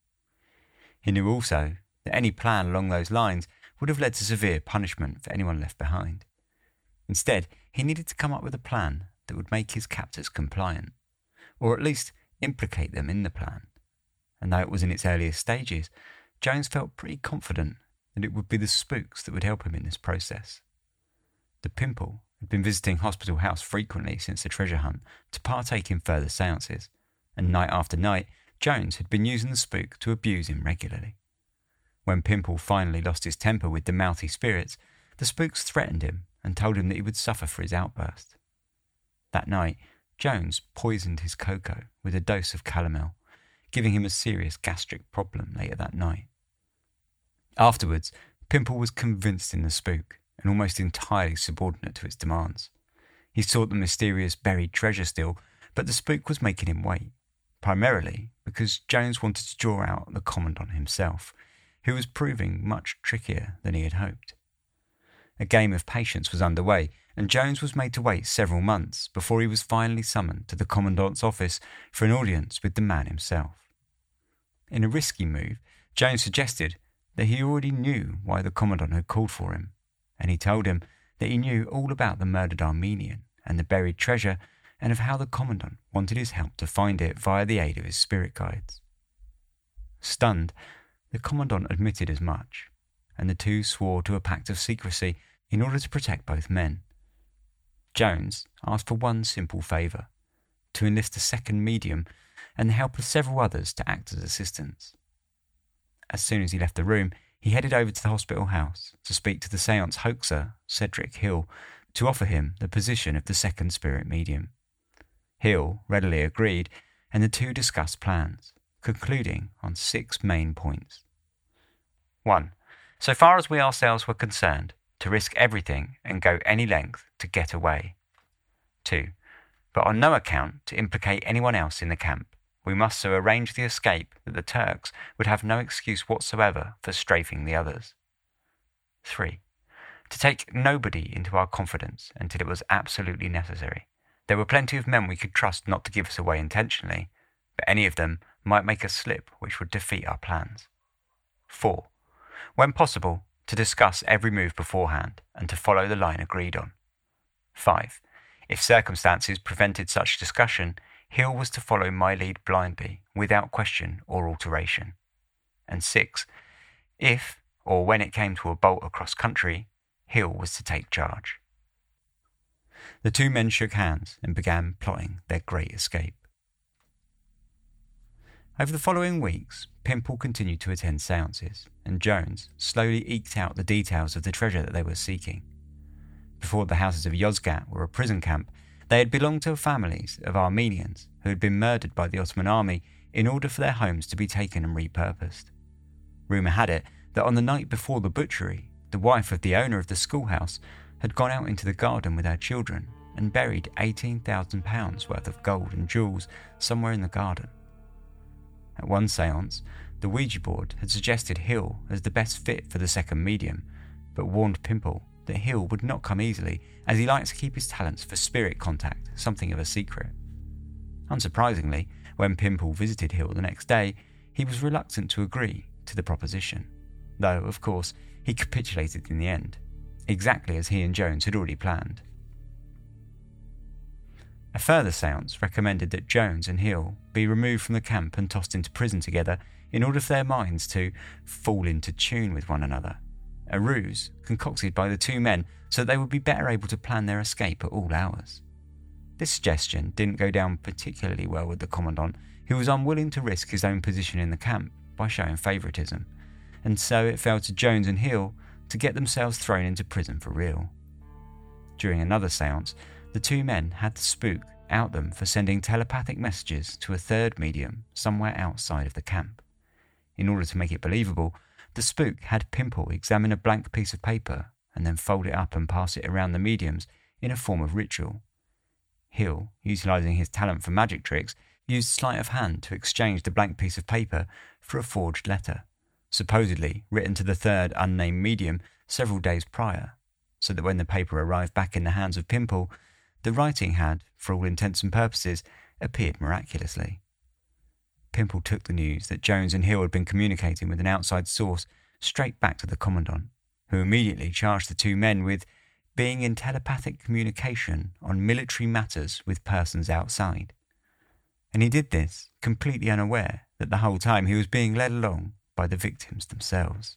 S1: He knew also that any plan along those lines would have led to severe punishment for anyone left behind. Instead, he needed to come up with a plan that would make his captors compliant, or at least implicate them in the plan. And though it was in its earliest stages, Jones felt pretty confident that it would be the spooks that would help him in this process. The pimple had been visiting Hospital House frequently since the treasure hunt to partake in further seances, and night after night, Jones had been using the spook to abuse him regularly. When Pimple finally lost his temper with the mouthy spirits, the spooks threatened him and told him that he would suffer for his outburst. That night, Jones poisoned his cocoa with a dose of calomel, giving him a serious gastric problem later that night. Afterwards, Pimple was convinced in the spook and almost entirely subordinate to its demands. He sought the mysterious buried treasure still, but the spook was making him wait, primarily because Jones wanted to draw out the Commandant himself, who was proving much trickier than he had hoped. A game of patience was underway, and Jones was made to wait several months before he was finally summoned to the Commandant's office for an audience with the man himself. In a risky move, Jones suggested that he already knew why the Commandant had called for him, and he told him that he knew all about the murdered Armenian and the buried treasure, and of how the Commandant wanted his help to find it via the aid of his spirit guides. Stunned, the Commandant admitted as much, and the two swore to a pact of secrecy in order to protect both men. Jones asked for one simple favour to enlist a second medium and the help of several others to act as assistants. As soon as he left the room, he headed over to the hospital house to speak to the seance hoaxer, Cedric Hill, to offer him the position of the second spirit medium. Hill readily agreed, and the two discussed plans, concluding on six main points. 1. So far as we ourselves were concerned, to risk everything and go any length to get away. 2. But on no account to implicate anyone else in the camp. We must so arrange the escape that the Turks would have no excuse whatsoever for strafing the others. 3. To take nobody into our confidence until it was absolutely necessary. There were plenty of men we could trust not to give us away intentionally, but any of them might make a slip which would defeat our plans. 4. When possible, to discuss every move beforehand and to follow the line agreed on. 5. If circumstances prevented such discussion, Hill was to follow my lead blindly, without question or alteration. And six, if or when it came to a bolt across country, Hill was to take charge. The two men shook hands and began plotting their great escape. Over the following weeks, Pimple continued to attend seances, and Jones slowly eked out the details of the treasure that they were seeking. before the houses of Yozgat were a prison camp, they had belonged to families of Armenians who had been murdered by the Ottoman army in order for their homes to be taken and repurposed. Rumour had it that on the night before the butchery, the wife of the owner of the schoolhouse had gone out into the garden with her children and buried £18,000 worth of gold and jewels somewhere in the garden. At one seance, the Ouija board had suggested Hill as the best fit for the second medium, but warned Pimple that Hill would not come easily as he likes to keep his talents for spirit contact something of a secret. Unsurprisingly, when Pimple visited Hill the next day, he was reluctant to agree to the proposition, though, of course, he capitulated in the end, exactly as he and Jones had already planned. A further seance recommended that Jones and Hill be removed from the camp and tossed into prison together in order for their minds to fall into tune with one another. A ruse concocted by the two men so that they would be better able to plan their escape at all hours. This suggestion didn't go down particularly well with the Commandant, who was unwilling to risk his own position in the camp by showing favouritism, and so it fell to Jones and Hill to get themselves thrown into prison for real. During another seance, the two men had the spook out them for sending telepathic messages to a third medium somewhere outside of the camp. In order to make it believable, the spook had Pimple examine a blank piece of paper and then fold it up and pass it around the mediums in a form of ritual. Hill, utilizing his talent for magic tricks, used sleight of hand to exchange the blank piece of paper for a forged letter, supposedly written to the third unnamed medium several days prior, so that when the paper arrived back in the hands of Pimple, the writing had, for all intents and purposes, appeared miraculously. Pimple took the news that Jones and Hill had been communicating with an outside source straight back to the Commandant, who immediately charged the two men with being in telepathic communication on military matters with persons outside. And he did this completely unaware that the whole time he was being led along by the victims themselves.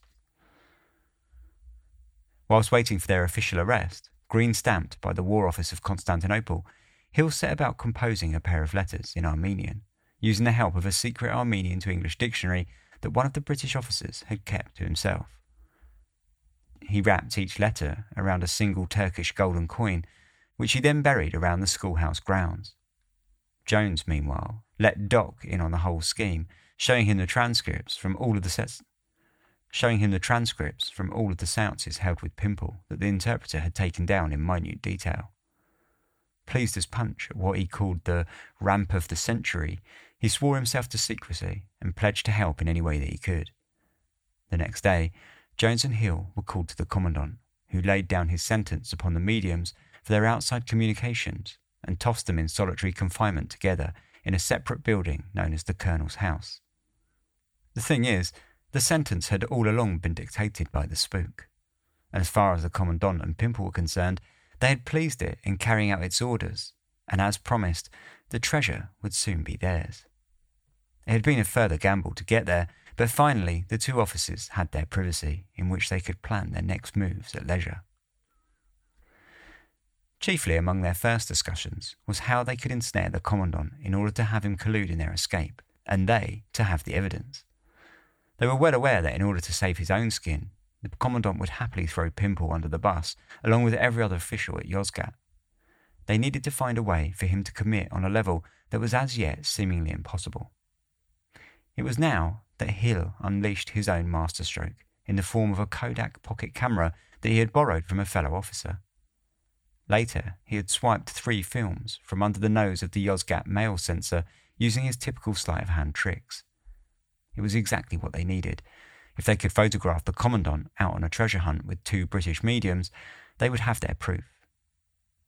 S1: Whilst waiting for their official arrest, green stamped by the War Office of Constantinople, Hill set about composing a pair of letters in Armenian, using the help of a secret Armenian to English dictionary that one of the British officers had kept to himself. He wrapped each letter around a single Turkish golden coin, which he then buried around the schoolhouse grounds. Jones, meanwhile, let Doc in on the whole scheme, showing him the transcripts from all of the sets showing him the transcripts from all of the seances held with Pimple that the interpreter had taken down in minute detail. Pleased as Punch at what he called the ramp of the century, he swore himself to secrecy and pledged to help in any way that he could. The next day, Jones and Hill were called to the Commandant, who laid down his sentence upon the mediums for their outside communications and tossed them in solitary confinement together in a separate building known as the Colonel's House. The thing is, the sentence had all along been dictated by the spook. As far as the Commandant and Pimple were concerned, they had pleased it in carrying out its orders, and as promised, the treasure would soon be theirs. It had been a further gamble to get there, but finally the two officers had their privacy in which they could plan their next moves at leisure. Chiefly among their first discussions was how they could ensnare the Commandant in order to have him collude in their escape, and they to have the evidence. They were well aware that in order to save his own skin, the Commandant would happily throw Pimple under the bus, along with every other official at Yozgat. They needed to find a way for him to commit on a level that was as yet seemingly impossible. It was now that Hill unleashed his own masterstroke in the form of a Kodak pocket camera that he had borrowed from a fellow officer. Later, he had swiped three films from under the nose of the Yozgat mail censor using his typical sleight of hand tricks. It was exactly what they needed. If they could photograph the Commandant out on a treasure hunt with two British mediums, they would have their proof.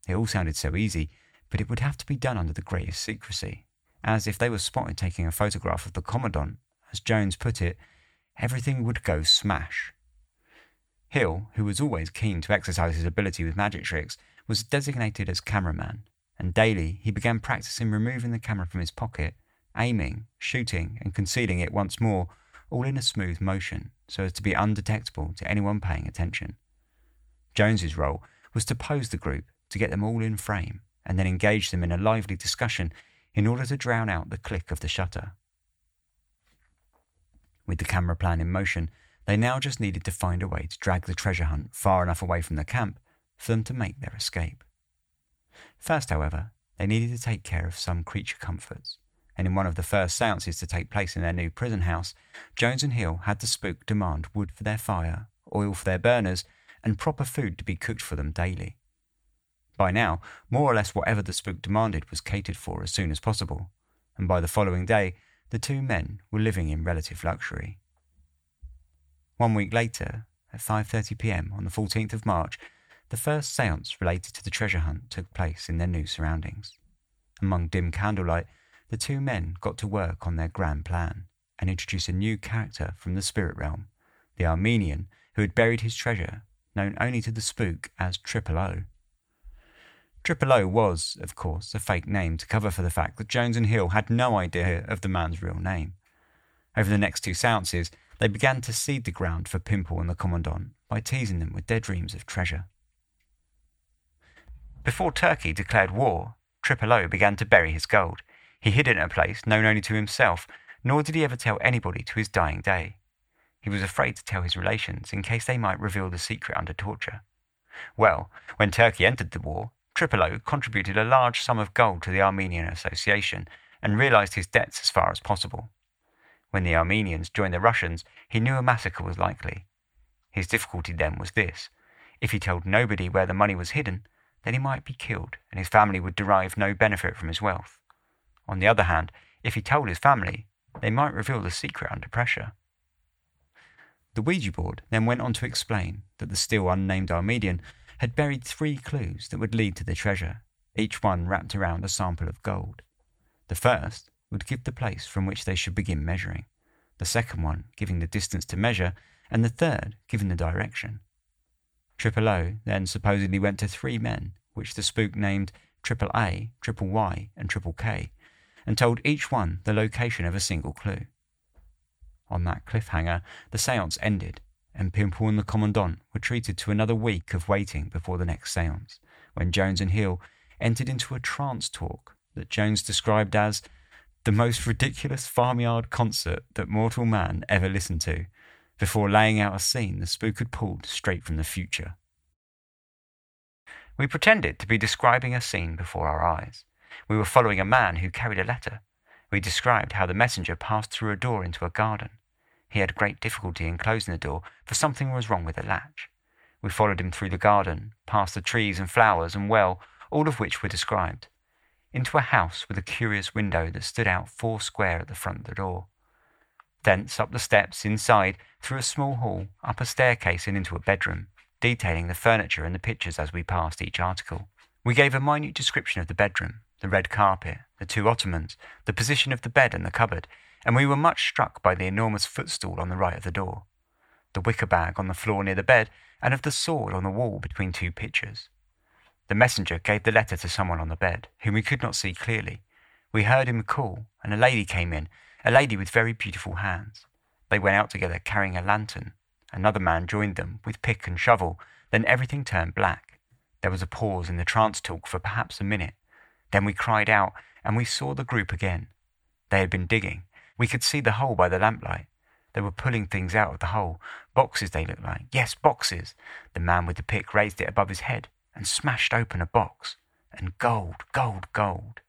S1: It all sounded so easy, but it would have to be done under the greatest secrecy, as if they were spotted taking a photograph of the Commandant, as Jones put it, everything would go smash. Hill, who was always keen to exercise his ability with magic tricks, was designated as cameraman, and daily he began practicing removing the camera from his pocket aiming, shooting, and concealing it once more, all in a smooth motion, so as to be undetectable to anyone paying attention. Jones's role was to pose the group to get them all in frame and then engage them in a lively discussion in order to drown out the click of the shutter. With the camera plan in motion, they now just needed to find a way to drag the treasure hunt far enough away from the camp for them to make their escape. First, however, they needed to take care of some creature comforts, and in one of the first seances to take place in their new prison house, Jones and Hill had the spook demand wood for their fire, oil for their burners, and proper food to be cooked for them daily. By now, more or less whatever the spook demanded was catered for as soon as possible, and by the following day, the two men were living in relative luxury. One week later, at 5:30 p.m. on the 14th of March, the first séance related to the treasure hunt took place in their new surroundings. Among dim candlelight, the two men got to work on their grand plan and introduce a new character from the spirit realm, the Armenian who had buried his treasure, known only to the spook as Triple O. Triple O was, of course, a fake name to cover for the fact that Jones and Hill had no idea of the man's real name. Over the next two seances, they began to seed the ground for Pimple and the Commandant by teasing them with their dreams of treasure. Before Turkey declared war, Triple O began to bury his gold. He hid it in a place known only to himself, nor did he ever tell anybody to his dying day. He was afraid to tell his relations in case they might reveal the secret under torture. Well, when Turkey entered the war, Triple O contributed a large sum of gold to the Armenian Association and realized his debts as far as possible. When the Armenians joined the Russians, he knew a massacre was likely. His difficulty then was this if he told nobody where the money was hidden, then he might be killed and his family would derive no benefit from his wealth. On the other hand, if he told his family, they might reveal the secret under pressure. The Ouija board then went on to explain that the still unnamed Armenian had buried three clues that would lead to the treasure, each one wrapped around a sample of gold. The first would give the place from which they should begin measuring, the second one giving the distance to measure, and the third giving the direction. Triple O then supposedly went to three men, which the spook named Triple A, Triple Y, and Triple K, and told each one the location of a single clue. On that cliffhanger, the seance ended, and Pimple and the Commandant were treated to another week of waiting before the next seance, when Jones and Hill entered into a trance talk that Jones described as the most ridiculous farmyard concert that mortal man ever listened to, before laying out a scene the spook had pulled straight from the future. We pretended to be describing a scene before our eyes. We were following a man who carried a letter. We described how the messenger passed through a door into a garden. He had great difficulty in closing the door, for something was wrong with the latch. We followed him through the garden, past the trees and flowers and well, all of which were described, into a house with a curious window that stood out four square at the front of the door. Thence up the steps, inside, through a small hall, up a staircase and into a bedroom, detailing the furniture and the pictures as we passed each article. We gave a minute description of the bedroom, the red carpet, the two ottomans, the position of the bed and the cupboard, and we were much struck by the enormous footstool on the right of the door, the wicker bag on the floor near the bed, and of the sword on the wall between two pictures. The messenger gave the letter to someone on the bed, whom we could not see clearly. We heard him call, and a lady came in a lady with very beautiful hands. They went out together carrying a lantern. Another man joined them with pick and shovel. Then everything turned black. There was a pause in the trance talk for perhaps a minute. Then we cried out, and we saw the group again. They had been digging. We could see the hole by the lamplight. They were pulling things out of the hole. Boxes, they looked like. Yes, boxes. The man with the pick raised it above his head and smashed open a box. And gold, gold, gold.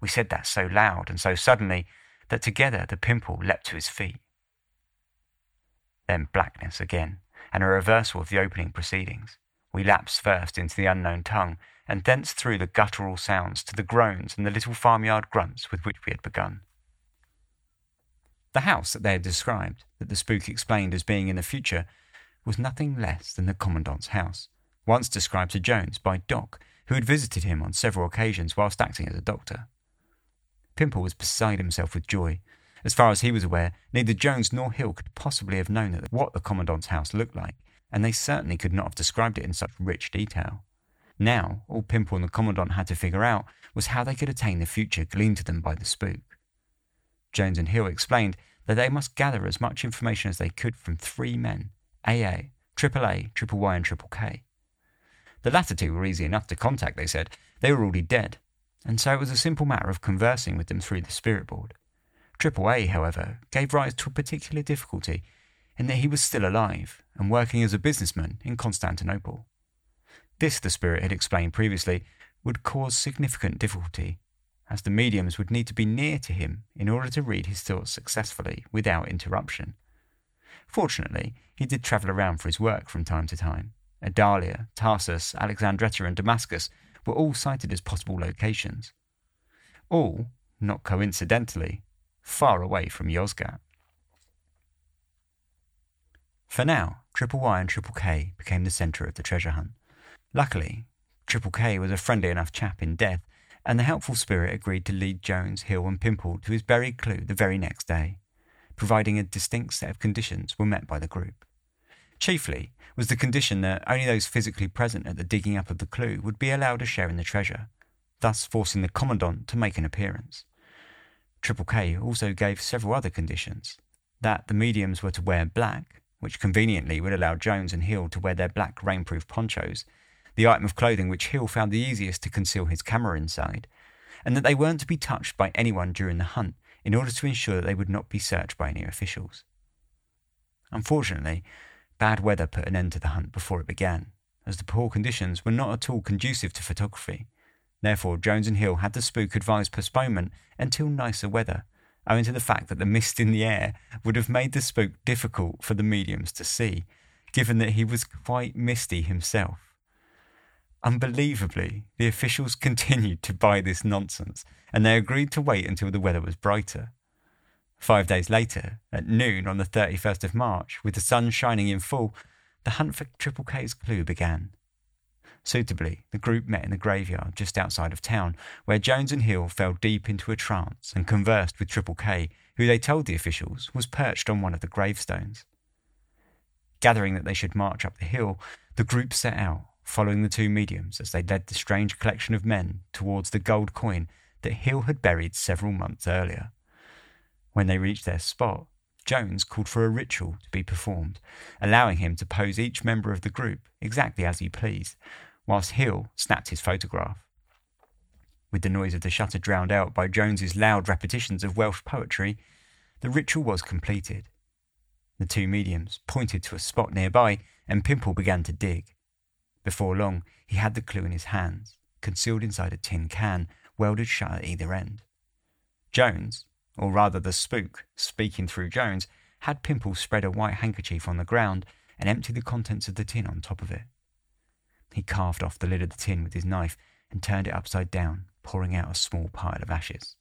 S1: We said that so loud and so suddenly that together the pimple leapt to his feet. Then blackness again, and a reversal of the opening proceedings. We lapsed first into the unknown tongue, and thence through the guttural sounds to the groans and the little farmyard grunts with which we had begun. The house that they had described, that the spook explained as being in the future, was nothing less than the Commandant's house, once described to Jones by Doc, who had visited him on several occasions whilst acting as a doctor. Pimple was beside himself with joy. As far as he was aware, neither Jones nor Hill could possibly have known what the Commandant's house looked like, and they certainly could not have described it in such rich detail. Now, all Pimple and the Commandant had to figure out was how they could attain the future gleaned to them by the spook. Jones and Hill explained that they must gather as much information as they could from three men AA, Triple A, Triple Y, and Triple K. The latter two were easy enough to contact, they said. They were already dead, and so it was a simple matter of conversing with them through the spirit board. Triple A, however, gave rise to a particular difficulty in that he was still alive and working as a businessman in Constantinople. This, the spirit had explained previously, would cause significant difficulty, as the mediums would need to be near to him in order to read his thoughts successfully without interruption. Fortunately, he did travel around for his work from time to time. Adalia, Tarsus, Alexandretta, and Damascus were all cited as possible locations. All, not coincidentally, far away from Yozgat. For now, Triple Y and Triple K became the centre of the treasure hunt. Luckily, Triple K was a friendly enough chap in death, and the helpful spirit agreed to lead Jones, Hill, and Pimple to his buried clue the very next day, providing a distinct set of conditions were met by the group. Chiefly was the condition that only those physically present at the digging up of the clue would be allowed a share in the treasure, thus forcing the Commandant to make an appearance. Triple K also gave several other conditions that the mediums were to wear black, which conveniently would allow Jones and Hill to wear their black rainproof ponchos, the item of clothing which Hill found the easiest to conceal his camera inside, and that they weren't to be touched by anyone during the hunt in order to ensure that they would not be searched by any officials. Unfortunately, bad weather put an end to the hunt before it began, as the poor conditions were not at all conducive to photography. Therefore, Jones and Hill had the spook advise postponement until nicer weather, owing to the fact that the mist in the air would have made the spook difficult for the mediums to see, given that he was quite misty himself. Unbelievably, the officials continued to buy this nonsense, and they agreed to wait until the weather was brighter. Five days later, at noon on the 31st of March, with the sun shining in full, the hunt for Triple K's clue began. Suitably, the group met in the graveyard just outside of town, where Jones and Hill fell deep into a trance and conversed with Triple K, who they told the officials was perched on one of the gravestones. Gathering that they should march up the hill, the group set out, following the two mediums as they led the strange collection of men towards the gold coin that Hill had buried several months earlier. When they reached their spot, Jones called for a ritual to be performed, allowing him to pose each member of the group exactly as he pleased, whilst Hill snapped his photograph. With the noise of the shutter drowned out by Jones's loud repetitions of Welsh poetry, the ritual was completed. The two mediums pointed to a spot nearby, and Pimple began to dig. Before long, he had the clue in his hands, concealed inside a tin can, welded shut at either end. Jones, or rather the spook, speaking through Jones, had Pimple spread a white handkerchief on the ground and emptied the contents of the tin on top of it. He carved off the lid of the tin with his knife and turned it upside down, pouring out a small pile of ashes.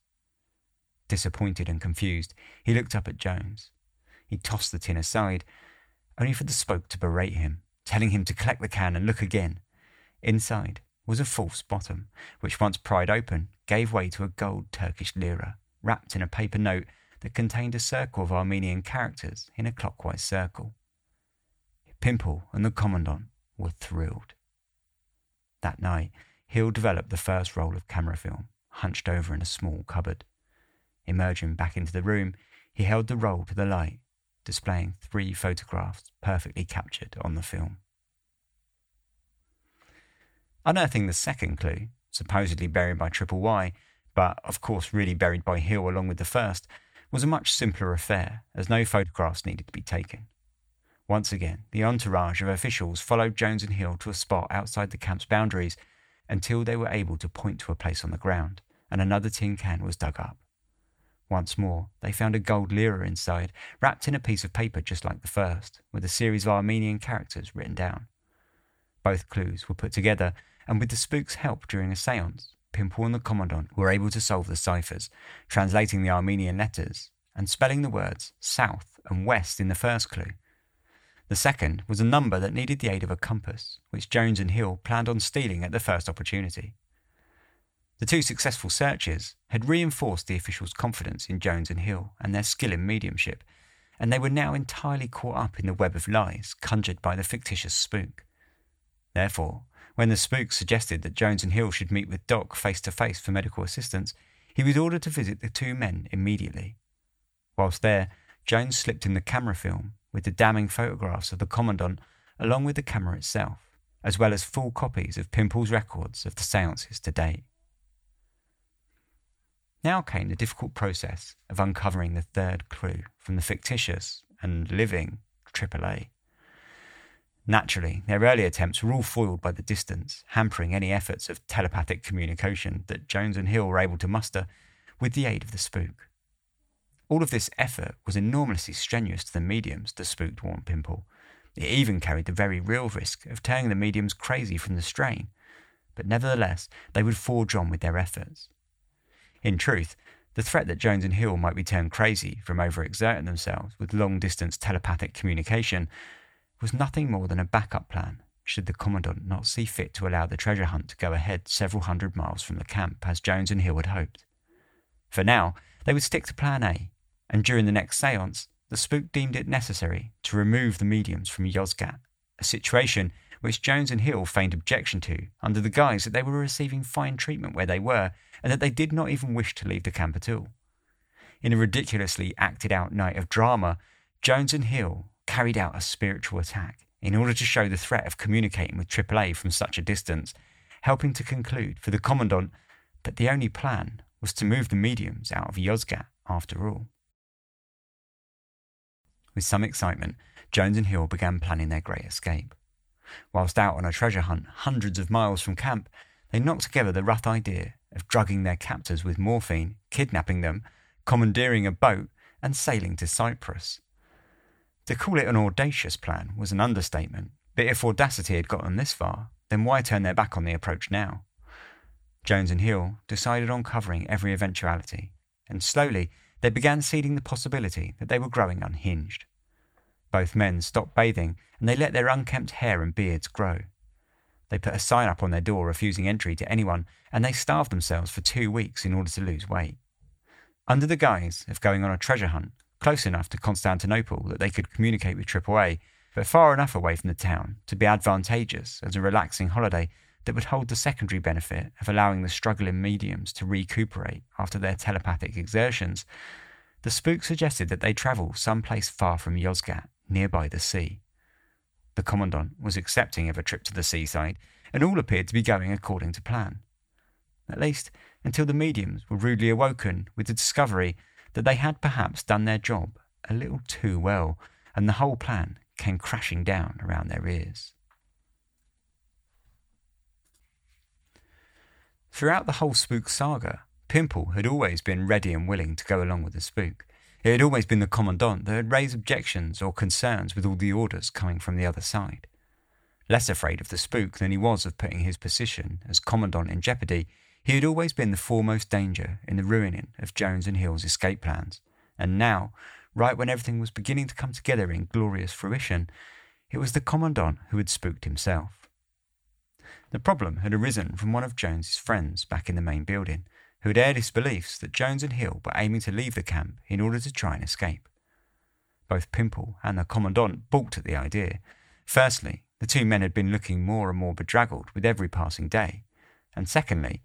S1: Disappointed and confused, he looked up at Jones. He tossed the tin aside, only for the spook to berate him, telling him to collect the can and look again. Inside was a false bottom, which once pried open gave way to a gold Turkish lira, wrapped in a paper note that contained a circle of Armenian characters in a clockwise circle. Pimple and the Commandant were thrilled. That night, Hill developed the first roll of camera film, hunched over in a small cupboard. Emerging back into the room, he held the roll to the light, displaying three photographs perfectly captured on the film. Unearthing the second clue, supposedly buried by Triple Y, but of course really buried by Hill along with the first, was a much simpler affair, as no photographs needed to be taken. Once again, the entourage of officials followed Jones and Hill to a spot outside the camp's boundaries until they were able to point to a place on the ground, and another tin can was dug up. Once more, they found a gold lira inside, wrapped in a piece of paper just like the first, with a series of Armenian characters written down. Both clues were put together, and with the spook's help during a seance, Pimple and the Commandant were able to solve the ciphers, translating the Armenian letters and spelling the words south and west in the first clue the second was a number that needed the aid of a compass, which Jones and Hill planned on stealing at the first opportunity. The two successful searches had reinforced the officials' confidence in Jones and Hill and their skill in mediumship, and they were now entirely caught up in the web of lies conjured by the fictitious spook. Therefore, when the spook suggested that Jones and Hill should meet with Doc face to face for medical assistance, he was ordered to visit the two men immediately. Whilst there, Jones slipped in the camera film with the damning photographs of the Commandant along with the camera itself, as well as full copies of Pimple's records of the seances to date. Now came the difficult process of uncovering the third clue from the fictitious and living AAA. Naturally, their early attempts were all foiled by the distance, hampering any efforts of telepathic communication that Jones and Hill were able to muster with the aid of the spook. All of this effort was enormously strenuous to the mediums, the spook warned Pimple. It even carried the very real risk of turning the mediums crazy from the strain, but nevertheless they would forge on with their efforts. In truth, the threat that Jones and Hill might be turned crazy from overexerting themselves with long distance telepathic communication was nothing more than a backup plan should the Commandant not see fit to allow the treasure hunt to go ahead several hundred miles from the camp as Jones and Hill had hoped. For now, they would stick to Plan A, and during the next seance, the spook deemed it necessary to remove the mediums from Yozgat, a situation which Jones and Hill feigned objection to under the guise that they were receiving fine treatment where they were and that they did not even wish to leave the camp at all. In a ridiculously acted out night of drama, Jones and Hill carried out a spiritual attack in order to show the threat of communicating with AAA from such a distance, helping to conclude for the Commandant that the only plan was to move the mediums out of Yozgat after all. With some excitement, Jones and Hill began planning their great escape. Whilst out on a treasure hunt hundreds of miles from camp, they knocked together the rough idea of drugging their captors with morphine, kidnapping them, commandeering a boat, and sailing to Cyprus. To call it an audacious plan was an understatement, but if audacity had got them this far, then why turn their back on the approach now? Jones and Hill decided on covering every eventuality, and slowly they began seeding the possibility that they were growing unhinged. Both men stopped bathing and they let their unkempt hair and beards grow. They put a sign up on their door refusing entry to anyone, and they starved themselves for two weeks in order to lose weight. Under the guise of going on a treasure hunt, close enough to Constantinople that they could communicate with AAA, but far enough away from the town to be advantageous as a relaxing holiday that would hold the secondary benefit of allowing the struggling mediums to recuperate after their telepathic exertions, the spook suggested that they travel someplace far from Yozgat, nearby the sea. The Commandant was accepting of a trip to the seaside, and all appeared to be going according to plan. At least until the mediums were rudely awoken with the discovery that they had perhaps done their job a little too well, and the whole plan came crashing down around their ears. Throughout the whole spook saga, Pimple had always been ready and willing to go along with the spook. It had always been the Commandant that had raised objections or concerns with all the orders coming from the other side. Less afraid of the spook than he was of putting his position as Commandant in jeopardy, he had always been the foremost danger in the ruining of Jones and Hill's escape plans, and now, right when everything was beginning to come together in glorious fruition, it was the Commandant who had spooked himself. The problem had arisen from one of Jones's friends back in the main building, who had aired his beliefs that Jones and Hill were aiming to leave the camp in order to try and escape. Both Pimple and the Commandant balked at the idea. Firstly, the two men had been looking more and more bedraggled with every passing day, and secondly,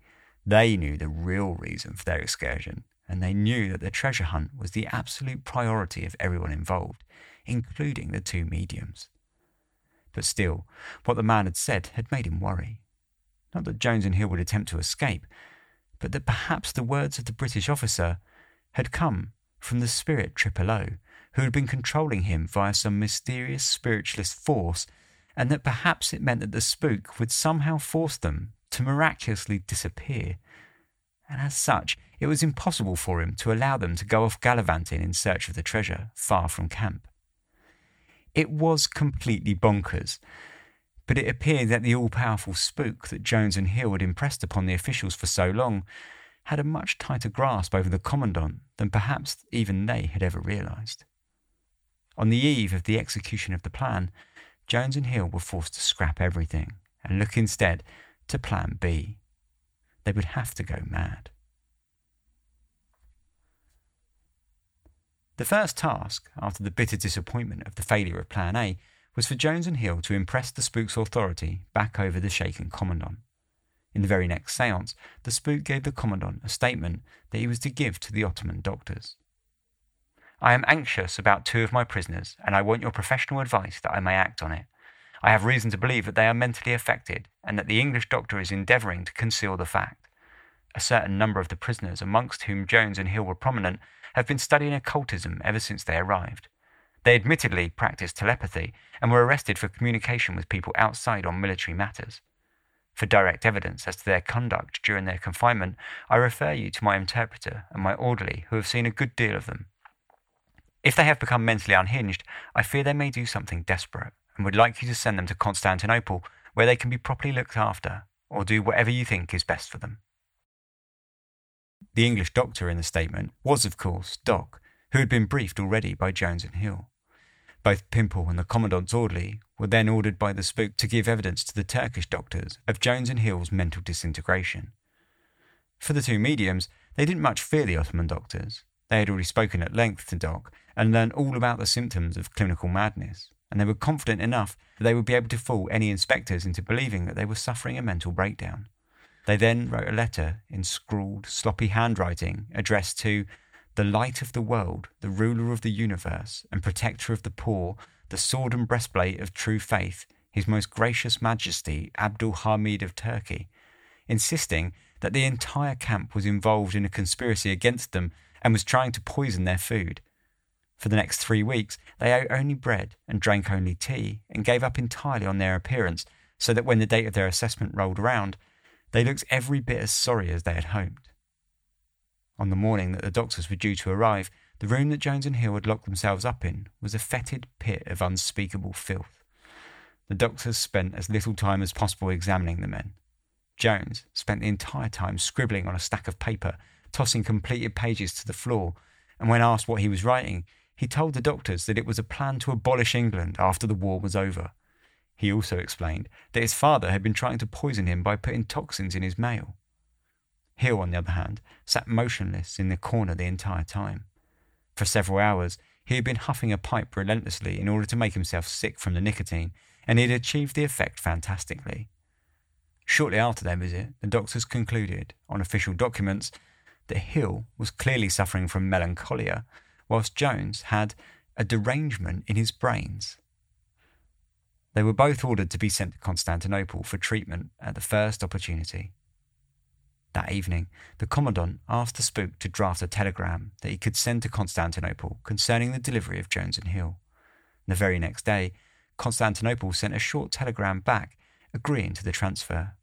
S1: they knew the real reason for their excursion, and they knew that the treasure hunt was the absolute priority of everyone involved, including the two mediums. But still, what the man had said had made him worry. Not that Jones and Hill would attempt to escape, but that perhaps the words of the British officer had come from the spirit Triple O, who had been controlling him via some mysterious spiritualist force, and that perhaps it meant that the spook would somehow force them to miraculously disappear, and as such, it was impossible for him to allow them to go off gallivanting in search of the treasure far from camp. It was completely bonkers, but it appeared that the all powerful spook that Jones and Hill had impressed upon the officials for so long had a much tighter grasp over the Commandant than perhaps even they had ever realised. On the eve of the execution of the plan, Jones and Hill were forced to scrap everything and look instead to Plan B. They would have to go mad. The first task, after the bitter disappointment of the failure of Plan A, was for Jones and Hill to impress the spook's authority back over the shaken Commandant. In the very next seance, the spook gave the Commandant a statement that he was to give to the Ottoman doctors. I am anxious about two of my prisoners, and I want your professional advice that I may act on it. I have reason to believe that they are mentally affected and that the English doctor is endeavouring to conceal the fact. A certain number of the prisoners, amongst whom Jones and Hill were prominent, have been studying occultism ever since they arrived. They admittedly practiced telepathy and were arrested for communication with people outside on military matters. For direct evidence as to their conduct during their confinement, I refer you to my interpreter and my orderly, who have seen a good deal of them. If they have become mentally unhinged, I fear they may do something desperate, and would like you to send them to Constantinople, where they can be properly looked after, or do whatever you think is best for them. The English doctor in the statement was, of course, Doc, who had been briefed already by Jones and Hill. Both Pimple and the Commandant's orderly were then ordered by the spook to give evidence to the Turkish doctors of Jones and Hill's mental disintegration. For the two mediums, they didn't much fear the Ottoman doctors. They had already spoken at length to Doc and learned all about the symptoms of clinical madness, and they were confident enough that they would be able to fool any inspectors into believing that they were suffering a mental breakdown. They then wrote a letter in scrawled, sloppy handwriting addressed to the light of the world, the ruler of the universe, and protector of the poor, the sword and breastplate of true faith, His Most Gracious Majesty Abdul Hamid of Turkey, insisting that the entire camp was involved in a conspiracy against them and was trying to poison their food. For the next three weeks, they ate only bread and drank only tea and gave up entirely on their appearance, so that when the date of their assessment rolled around, they looked every bit as sorry as they had hoped. On the morning that the doctors were due to arrive, the room that Jones and Hill had locked themselves up in was a fetid pit of unspeakable filth. The doctors spent as little time as possible examining the men. Jones spent the entire time scribbling on a stack of paper, tossing completed pages to the floor, and when asked what he was writing, he told the doctors that it was a plan to abolish England after the war was over. He also explained that his father had been trying to poison him by putting toxins in his mail. Hill, on the other hand, sat motionless in the corner the entire time. For several hours, he had been huffing a pipe relentlessly in order to make himself sick from the nicotine, and he had achieved the effect fantastically. Shortly after their visit, the doctors concluded, on official documents, that Hill was clearly suffering from melancholia, whilst Jones had a derangement in his brains. They were both ordered to be sent to Constantinople for treatment at the first opportunity. That evening, the Commandant asked the spook to draft a telegram that he could send to Constantinople concerning the delivery of Jones and Hill. The very next day, Constantinople sent a short telegram back agreeing to the transfer.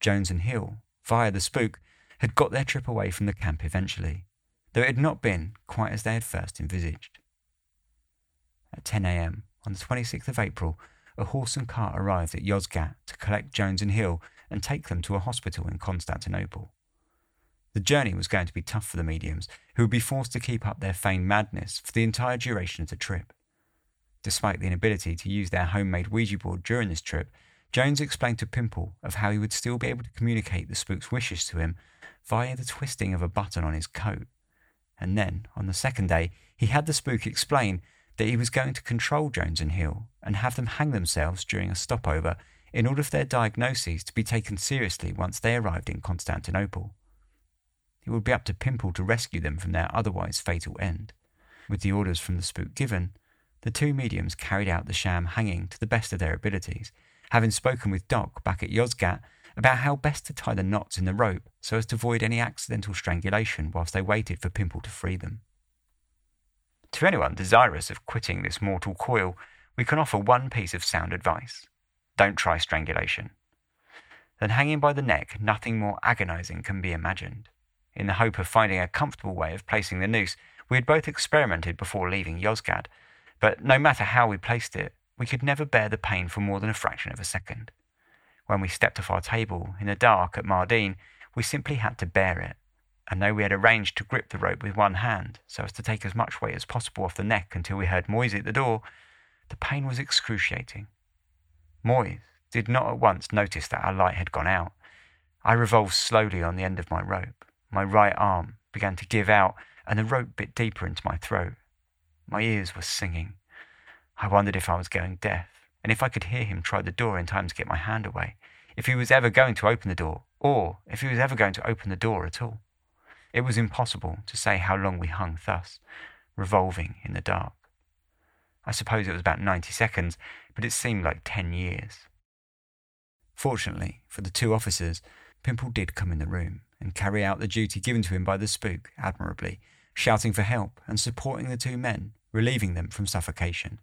S1: Jones and Hill, via the spook, had got their trip away from the camp eventually, though it had not been quite as they had first envisaged. At 10 a.m. on the 26th of April, a horse and cart arrived at Yozgat to collect Jones and Hill and take them to a hospital in Constantinople. The journey was going to be tough for the mediums, who would be forced to keep up their feigned madness for the entire duration of the trip. Despite the inability to use their homemade Ouija board during this trip, Jones explained to Pimple of how he would still be able to communicate the spook's wishes to him via the twisting of a button on his coat. And then, on the second day, he had the spook explain that he was going to control Jones and Hill and have them hang themselves during a stopover in order for their diagnoses to be taken seriously once they arrived in Constantinople. It would be up to Pimple to rescue them from their otherwise fatal end. With the orders from the spook given, the two mediums carried out the sham hanging to the best of their abilities, having spoken with Doc back at Yozgat about how best to tie the knots in the rope so as to avoid any accidental strangulation whilst they waited for Pimple to free them. To anyone desirous of quitting this mortal coil, we can offer one piece of sound advice. Don't try strangulation. Than hanging by the neck, nothing more agonizing can be imagined. In the hope of finding a comfortable way of placing the noose, we had both experimented before leaving Yozgat, but no matter how we placed it, we could never bear the pain for more than a fraction of a second. When we stepped off our table in the dark at Mardin, we simply had to bear it, and though we had arranged to grip the rope with one hand so as to take as much weight as possible off the neck until we heard Moise at the door, the pain was excruciating. Moise did not at once notice that our light had gone out. I revolved slowly on the end of my rope. My right arm began to give out, and the rope bit deeper into my throat. My ears were singing. I wondered if I was going deaf, and if I could hear him try the door in time to get my hand away, if he was ever going to open the door, or if he was ever going to open the door at all. It was impossible to say how long we hung thus, revolving in the dark. I suppose it was about 90 seconds, but it seemed like 10 years. Fortunately for the two officers, Pimple did come in the room and carry out the duty given to him by the spook admirably, shouting for help and supporting the two men relieving them from suffocation.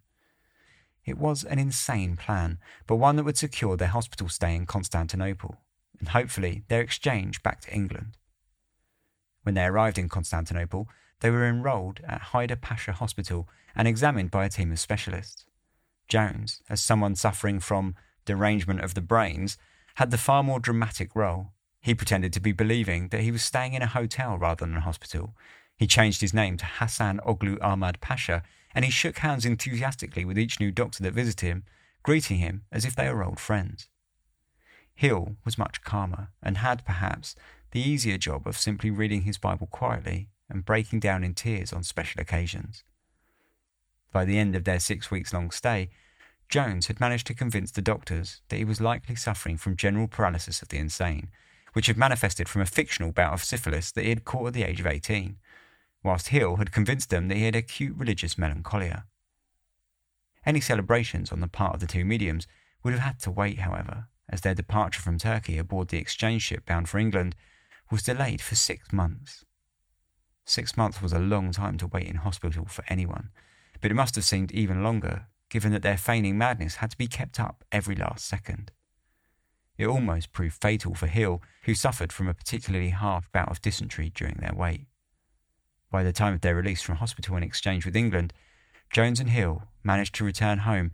S1: It was an insane plan, but one that would secure their hospital stay in Constantinople, and hopefully their exchange back to England. When they arrived in Constantinople, they were enrolled at Hyder Pasha Hospital and examined by a team of specialists. Jones, as someone suffering from derangement of the brains, had the far more dramatic role. He pretended to be believing that he was staying in a hotel rather than a hospital. He changed his name to Hassan Oglu Ahmad Pasha, and he shook hands enthusiastically with each new doctor that visited him, greeting him as if they were old friends. Hill was much calmer and had, perhaps, the easier job of simply reading his Bible quietly and breaking down in tears on special occasions. By the end of their six weeks long stay, Jones had managed to convince the doctors that he was likely suffering from general paralysis of the insane, which had manifested from a fictional bout of syphilis that he had caught at the age of 18, whilst Hill had convinced them that he had acute religious melancholia. Any celebrations on the part of the two mediums would have had to wait, however, as their departure from Turkey aboard the exchange ship bound for England was delayed for six months. Six months was a long time to wait in hospital for anyone, but it must have seemed even longer, given that their feigning madness had to be kept up every last second. It almost proved fatal for Hill, who suffered from a particularly hard bout of dysentery during their wait. By the time of their release from hospital in exchange with England, Jones and Hill managed to return home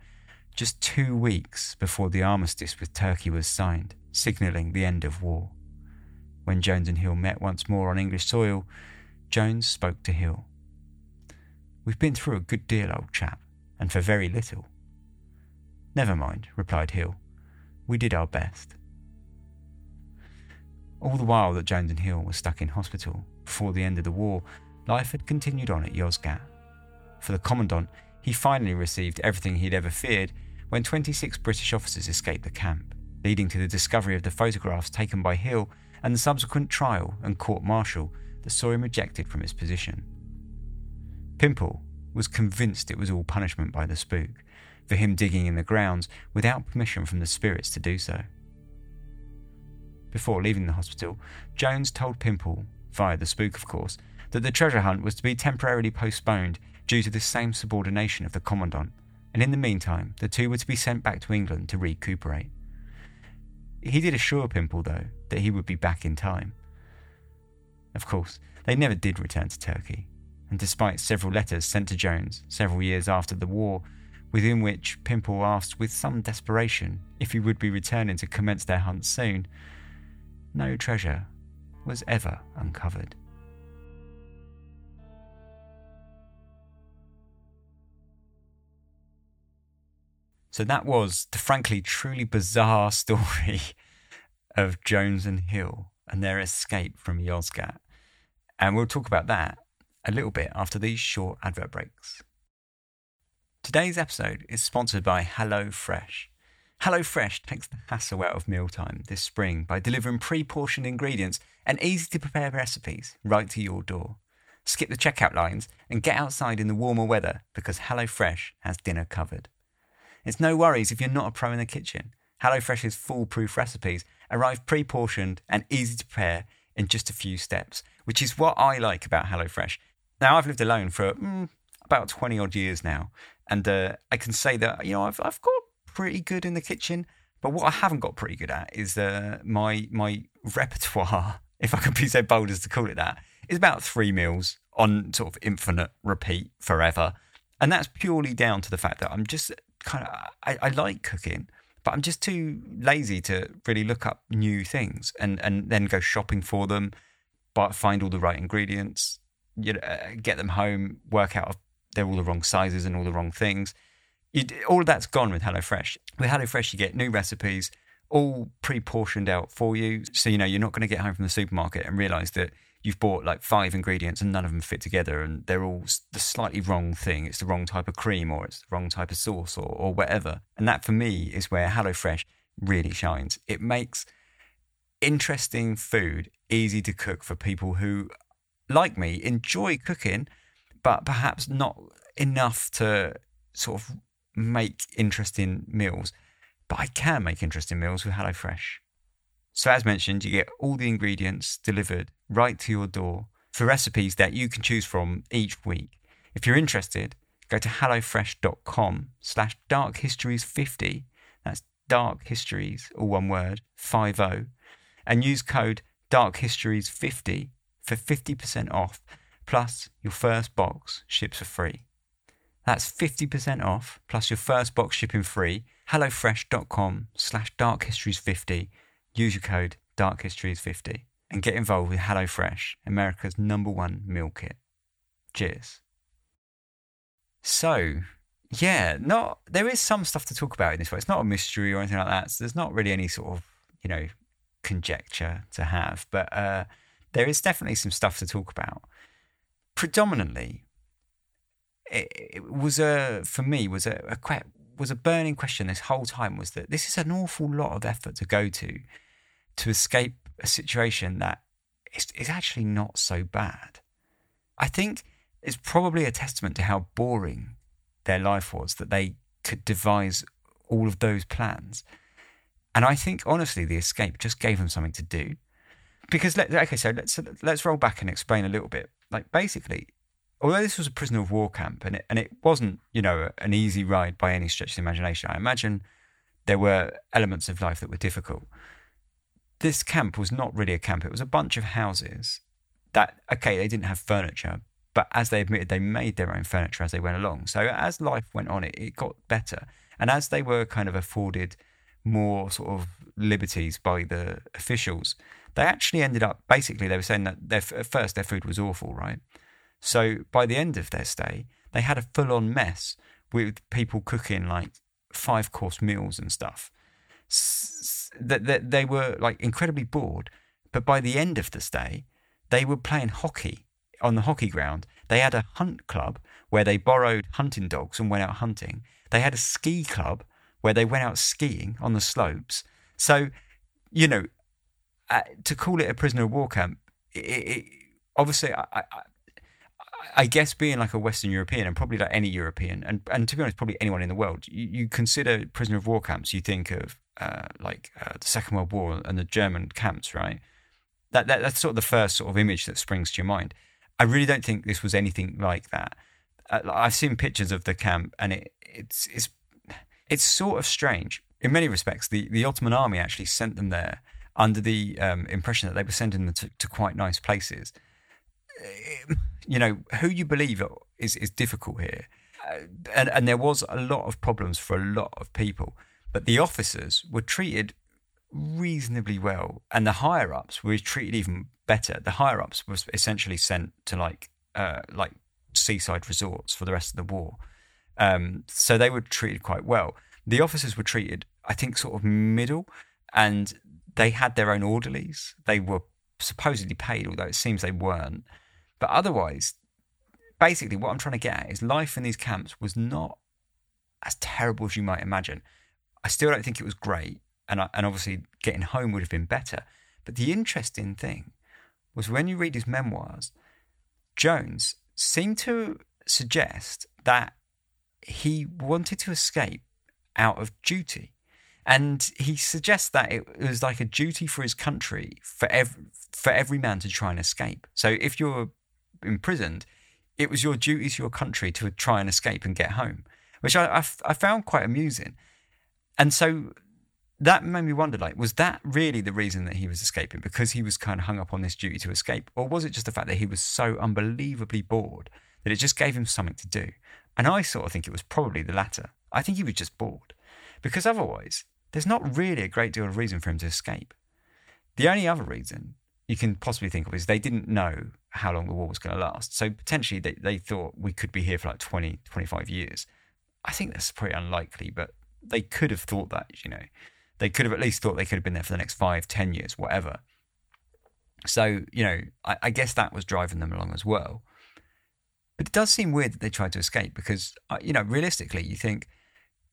S1: just two weeks before the armistice with Turkey was signed, signalling the end of war. When Jones and Hill met once more on English soil, Jones spoke to Hill. We've been through a good deal, old chap, and for very little. Never mind, replied Hill. We did our best. All the while that Jones and Hill were stuck in hospital before the end of the war, life had continued on at Yozgat. For the Commandant, he finally received everything he'd ever feared when 26 British officers escaped the camp, leading to the discovery of the photographs taken by Hill and the subsequent trial and court martial that saw him ejected from his position. Pimple was convinced it was all punishment by the spook for him digging in the grounds without permission from the spirits to do so. Before leaving the hospital, Jones told Pimple, via the spook of course, that the treasure hunt was to be temporarily postponed due to the same subordination of the Commandant, and in the meantime, the two were to be sent back to England to recuperate. He did assure Pimple, though, that he would be back in time. Of course, they never did return to Turkey, and despite several letters sent to Jones several years after the war, within which Pimple asked with some desperation if he would be returning to commence their hunt soon, no treasure was ever uncovered. So that was the frankly truly bizarre story of Jones and Hill and their escape from Yozgat. And we'll talk about that a little bit after these short advert breaks. Today's episode is sponsored by HelloFresh. HelloFresh takes the hassle out of mealtime this spring by delivering pre portioned ingredients and easy to prepare recipes right to your door. Skip the checkout lines and get outside in the warmer weather because HelloFresh has dinner covered. It's no worries if you're not a pro in the kitchen. HelloFresh's foolproof recipes arrive pre portioned and easy to prepare in just a few steps, which is what I like about HelloFresh. Now, I've lived alone for mm, about 20 odd years now, and uh, I can say that, you know, I've, I've got pretty good in the kitchen. But what I haven't got pretty good at is uh, my my repertoire, if I can be so bold as to call it that, is about three meals on sort of infinite repeat forever. And that's purely down to the fact that I'm just kind of, I, I like cooking, but I'm just too lazy to really look up new things and, and then go shopping for them, but find all the right ingredients, you know, uh, get them home, work out if they're all the wrong sizes and all the wrong things. You, all of that's gone with HelloFresh. With HelloFresh, you get new recipes, all pre-portioned out for you. So you know you're not going to get home from the supermarket and realize that you've bought like five ingredients and none of them fit together and they're all the slightly wrong thing. It's the wrong type of cream or it's the wrong type of sauce or, or whatever. And that for me is where HelloFresh really shines. It makes interesting food easy to cook for people who, like me, enjoy cooking, but perhaps not enough to sort of make interesting meals. But I can make interesting meals with HelloFresh. So, as mentioned, you get all the ingredients delivered right to your door for recipes that you can choose from each week. If you're interested, go to hellofresh.com slash darkhistories50. That's dark histories, all one word, 50, and use code darkhistories50 for 50% off, plus your first box ships for free. That's 50% off, plus your first box shipping free. HelloFresh.com slash darkhistories50. Use your code darkhistories50 and get involved with HelloFresh, America's number one meal kit. Cheers. So, yeah, not there is some stuff to talk about in this way. It's not a mystery or anything like that. So there's not really any sort of, you know, conjecture to have, but uh, there is definitely some stuff to talk about. Predominantly, it, it was a for me was a, a was a burning question this whole time was that this is an awful lot of effort to go to to escape a situation that is, is actually not so bad. I think it's probably a testament to how boring their life was that they could devise all of those plans. And I think honestly, the escape just gave them something to do. Because let, okay, so let's let's roll back and explain a little bit. Like basically, although this was a prisoner of war camp and it, and it wasn't you know an easy ride by any stretch of the imagination, I imagine there were elements of life that were difficult. This camp was not really a camp; it was a bunch of houses that okay, they didn't have furniture, but as they admitted, they made their own furniture as they went along. So as life went on, it, it got better. And as they were kind of afforded more sort of liberties by the officials, they actually ended up basically, they were saying that their, at first their food was awful, right? So by the end of their stay, they had a full on mess with people cooking like five course meals and stuff. That they were like incredibly bored. But by the end of the stay, they were playing hockey on the hockey ground. They had a hunt club where they borrowed hunting dogs and went out hunting. They had a ski club where they went out skiing on the slopes. So, you know, uh, to call it a prisoner of war camp, it, it, obviously, I, I, I, guess being like a Western European and probably like any European, and, and to be honest, probably anyone in the world, you, you consider prisoner of war camps, you think of uh, like uh, the Second World War and the German camps, right? That, that that's sort of the first sort of image that springs to your mind. I really don't think this was anything like that. Uh, I've seen pictures of the camp, and it, it's it's it's sort of strange in many respects. The the Ottoman army actually sent them there under the um, impression that they were sending them to, to quite nice places. Uh, you know, who you believe is is difficult here, uh, and and there was a lot of problems for a lot of people. But the officers were treated reasonably well, and the higher ups were treated even better. The higher ups were essentially sent to like uh, like seaside resorts for the rest of the war, um, so they were treated quite well. The officers were treated, I think, sort of middle, and they had their own orderlies. They were supposedly paid, although it seems they weren't. But otherwise, basically, what I'm trying to get at is life in these camps was not as terrible as you might imagine. I still don't think it was great and I, and obviously getting home would have been better. But the interesting thing was when you read his memoirs, Jones seemed to suggest that he wanted to escape out of duty. And he suggests that it was like a duty for his country for every, for every man to try and escape. So if you're imprisoned, it was your duty to your country to try and escape and get home, which I, I, I found quite amusing. And so that made me wonder like was that really the reason that he was escaping? Because he was kind of hung up on this duty to escape? Or was it just the fact that he was so unbelievably bored that it just gave him something to do? And i sort of think it was probably the latter. I think he was just bored. Because otherwise there's not really a great deal of reason for him to escape. The only other reason you can possibly think of is they didn't know how long the war was going to last so potentially they, they thought we could be here for like 20 25 years i think that's pretty unlikely but they could have thought that you know they could have at least thought they could have been there for the next five, ten years, whatever. So, you know, I, I guess that was driving them along as well. But it does seem weird that they tried to escape because, uh, you know, realistically, you think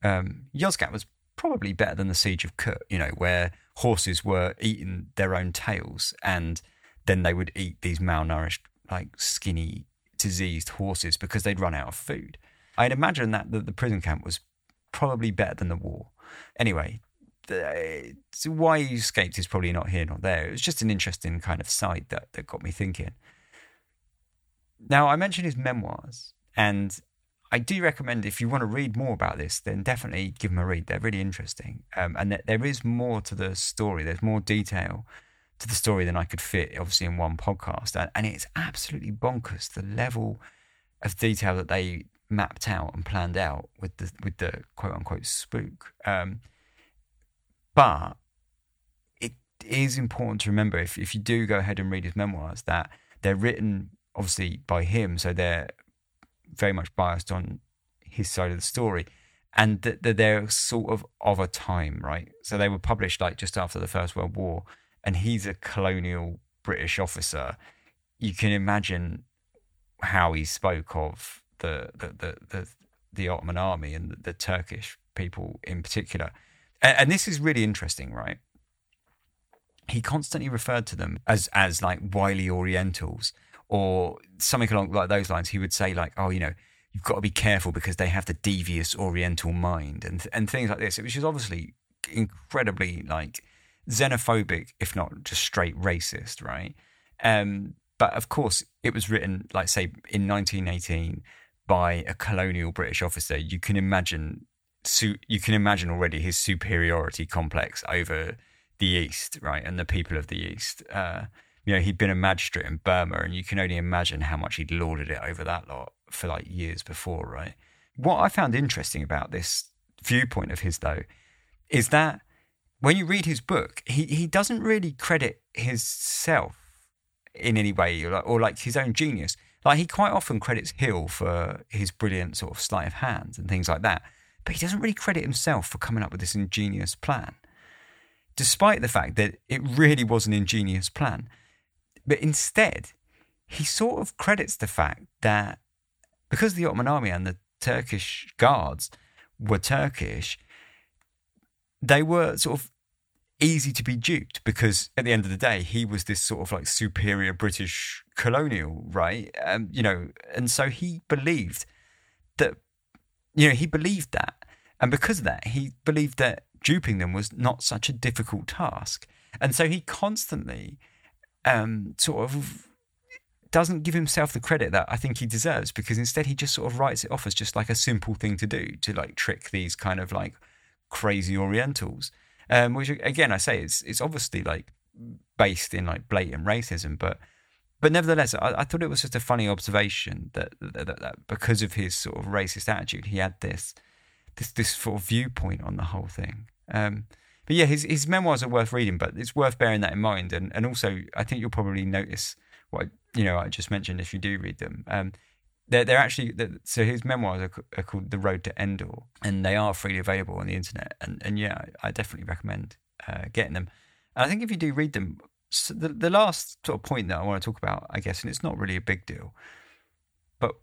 S1: um, Yozgat was probably better than the siege of Kut, you know, where horses were eating their own tails and then they would eat these malnourished, like skinny, diseased horses because they'd run out of food. I'd imagine that the, the prison camp was probably better than the war. Anyway, why he escaped is probably not here, not there. It was just an interesting kind of side that, that got me thinking. Now, I mentioned his memoirs, and I do recommend if you want to read more about this, then definitely give them a read. They're really interesting, um, and th- there is more to the story. There's more detail to the story than I could fit, obviously, in one podcast, and, and it's absolutely bonkers the level of detail that they mapped out and planned out with the with the quote unquote spook. Um, but it is important to remember if if you do go ahead and read his memoirs that they're written obviously by him, so they're very much biased on his side of the story, and that they're sort of of a time, right? So they were published like just after the First World War, and he's a colonial British officer. You can imagine how he spoke of the the the the, the Ottoman army and the, the, Turkish people in particular, and, and this is really interesting, right? He constantly referred to them as as like wily Orientals or something along like those lines. He would say like, "Oh, you know, you've got to be careful because they have the devious Oriental mind," and and things like this, which is obviously incredibly like xenophobic, if not just straight racist, right? Um, but of course, it was written, like say, in 1918 by a colonial British officer. You can imagine, you can imagine already his superiority complex over the East, right, and the people of the East. Uh, you know, he'd been a magistrate in Burma, and you can only imagine how much he'd lorded it over that lot for like years before, right? What I found interesting about this viewpoint of his, though, is that when you read his book, he, he doesn't really credit himself in any way or, or like his own genius. Like he quite often credits Hill for his brilliant sort of sleight of hand and things like that, but he doesn't really credit himself for coming up with this ingenious plan, despite the fact that it really was an ingenious plan. But instead, he sort of credits the fact that because the Ottoman army and the Turkish guards were Turkish, they were sort of easy to be duped because at the end of the day, he was this sort of like superior British colonial, right? Um, you know, and so he believed that, you know, he believed that. And because of that, he believed that duping them was not such a difficult task. And so he constantly um, sort of doesn't give himself the credit that I think he deserves because instead he just sort of writes it off as just like a simple thing to do to like trick these kind of like crazy Orientals. Um, which again, I say it's it's obviously like based in like blatant racism, but but nevertheless, I, I thought it was just a funny observation that that, that that, because of his sort of racist attitude, he had this this this sort of viewpoint on the whole thing. Um, but yeah, his his memoirs are worth reading, but it's worth bearing that in mind. And and also, I think you'll probably notice what you know I just mentioned if you do read them. Um, they're, they're actually so his memoirs are, are, called The Road to En-Dor, and they are freely available on the internet. And and yeah, I definitely recommend uh, getting them. And I think if you do read them, so the the last sort of point that I want to talk about, I guess, and it's not really a big deal, but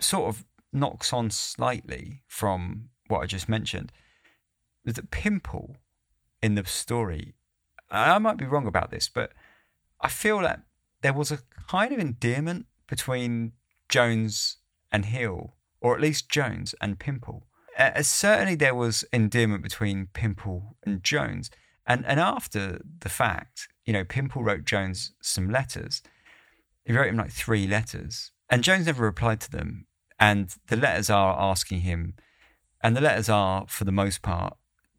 S1: sort of knocks on slightly from what I just mentioned, that Pimple in the story. I might be wrong about this, but I feel that there was a kind of endearment between Jones and Hill, or at least Jones and Pimple. Uh, certainly, there was endearment between Pimple and Jones. And, and after the fact, you know, Pimple wrote Jones some letters. He wrote him like three letters, and Jones never replied to them. And the letters are asking him, and the letters are, for the most part,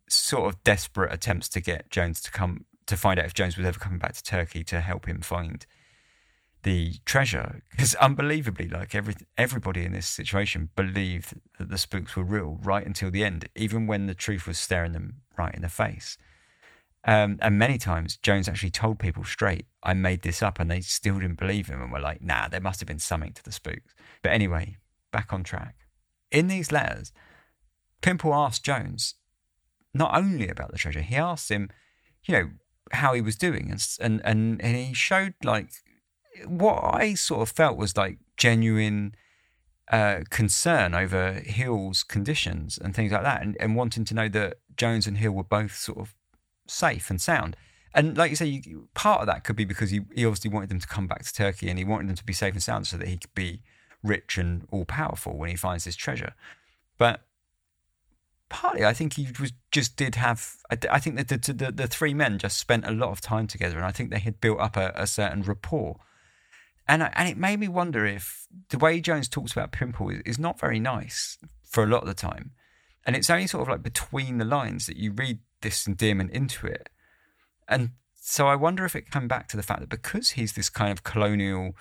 S1: sort of desperate attempts to get Jones to come to find out if Jones was ever coming back to Turkey to help him find the treasure. Because unbelievably like every everybody in this situation believed that the spooks were real right until the end even when the truth was staring them right in the face. Um, and many times jones actually told people straight i made this up and they still didn't believe him and were like nah there must have been something to the spooks. But anyway back on track. In these letters pimple asked jones not only about the treasure he asked him you know how he was doing and and and, he showed like what I sort of felt was like genuine uh, concern over Hill's conditions and things like that, and, and wanting to know that Jones and Hill were both sort of safe and sound. And like you say, you, part of that could be because he, he obviously wanted them to come back to Turkey and he wanted them to be safe and sound so that he could be rich and all powerful when he finds this treasure. But partly, I think he was just did have. I, I think that the, the, the three men just spent a lot of time together, and I think they had built up a, a certain rapport And, and it made me wonder if the way Jones talks about Pimple is, is not very nice for a lot of the time. And it's only sort of like between the lines that you read this endearment into it. And so I wonder if it came back to the fact that because he's this kind of colonial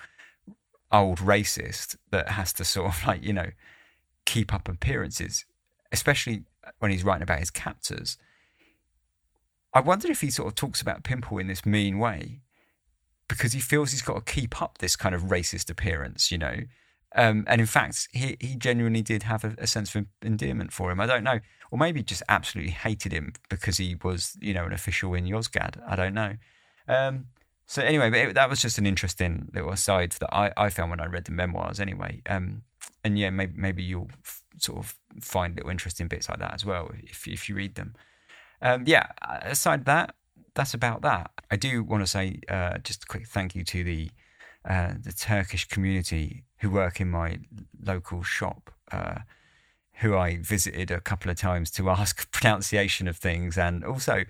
S1: old racist that has to sort of like, you know, keep up appearances, especially when he's writing about his captors. I wonder if he sort of talks about Pimple in this mean way because he feels he's got to keep up this kind of racist appearance, you know. Um, and in fact, he, he genuinely did have a, a, sense of endearment for him. I don't know. Or maybe just absolutely hated him because he was, you know, an official in Yozgat. I don't know. Um, so anyway, but it, that was just an interesting little aside that I, I found when I read the memoirs anyway. Um, and yeah, maybe, maybe you'll sort of find little interesting bits like that as well if, if you read them. Um, yeah, aside that, that's about that. I do want to say uh, just a quick thank you to the uh, the Turkish community who work in my local shop, uh, who I visited a couple of times to ask pronunciation of things and also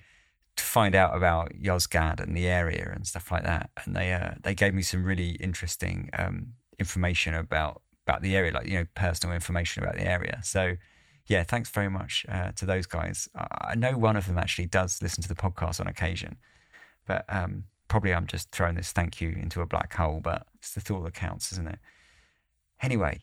S1: to find out about Yozgat and the area and stuff like that. And they uh, they gave me some really interesting um, information about about the area, like you know personal information about the area. So yeah, thanks very much uh, to those guys. I know one of them actually does listen to the podcast on occasion, but um, probably I'm just throwing this thank you into a black hole, but it's the thought that counts, isn't it? Anyway,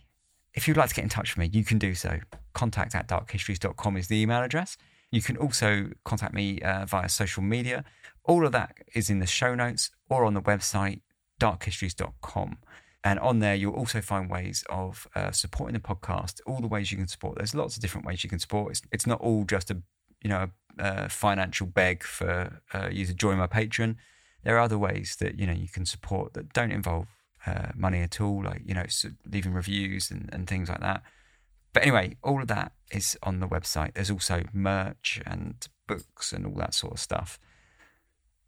S1: if you'd like to get in touch with me, you can do so. Contact at darkhistories.com is the email address. You can also contact me uh, via social media. All of that is in the show notes or on the website darkhistories.com. And on there, you'll also find ways of uh, supporting the podcast. All the ways you can support. There's lots of different ways you can support. It's, it's not all just a you know a, financial beg for uh, you to join my Patreon there are other ways that you know you can support that don't involve uh, money at all, like you know leaving reviews and, and things like that. But anyway, all of that is on the website. There's also merch and books and all that sort of stuff.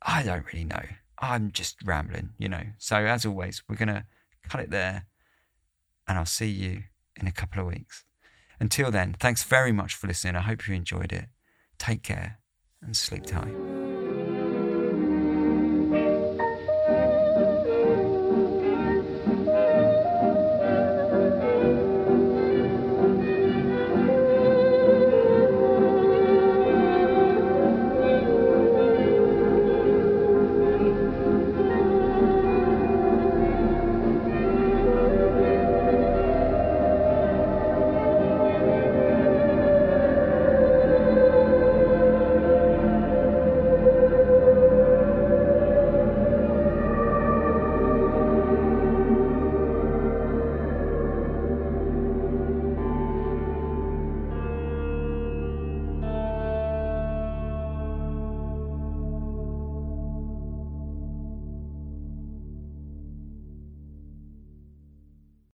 S1: I don't really know. I'm just rambling, you know. So as always, we're gonna cut it there, and I'll see you in a couple of weeks. Until then, thanks very much for listening. I hope you enjoyed it. Take care and sleep tight.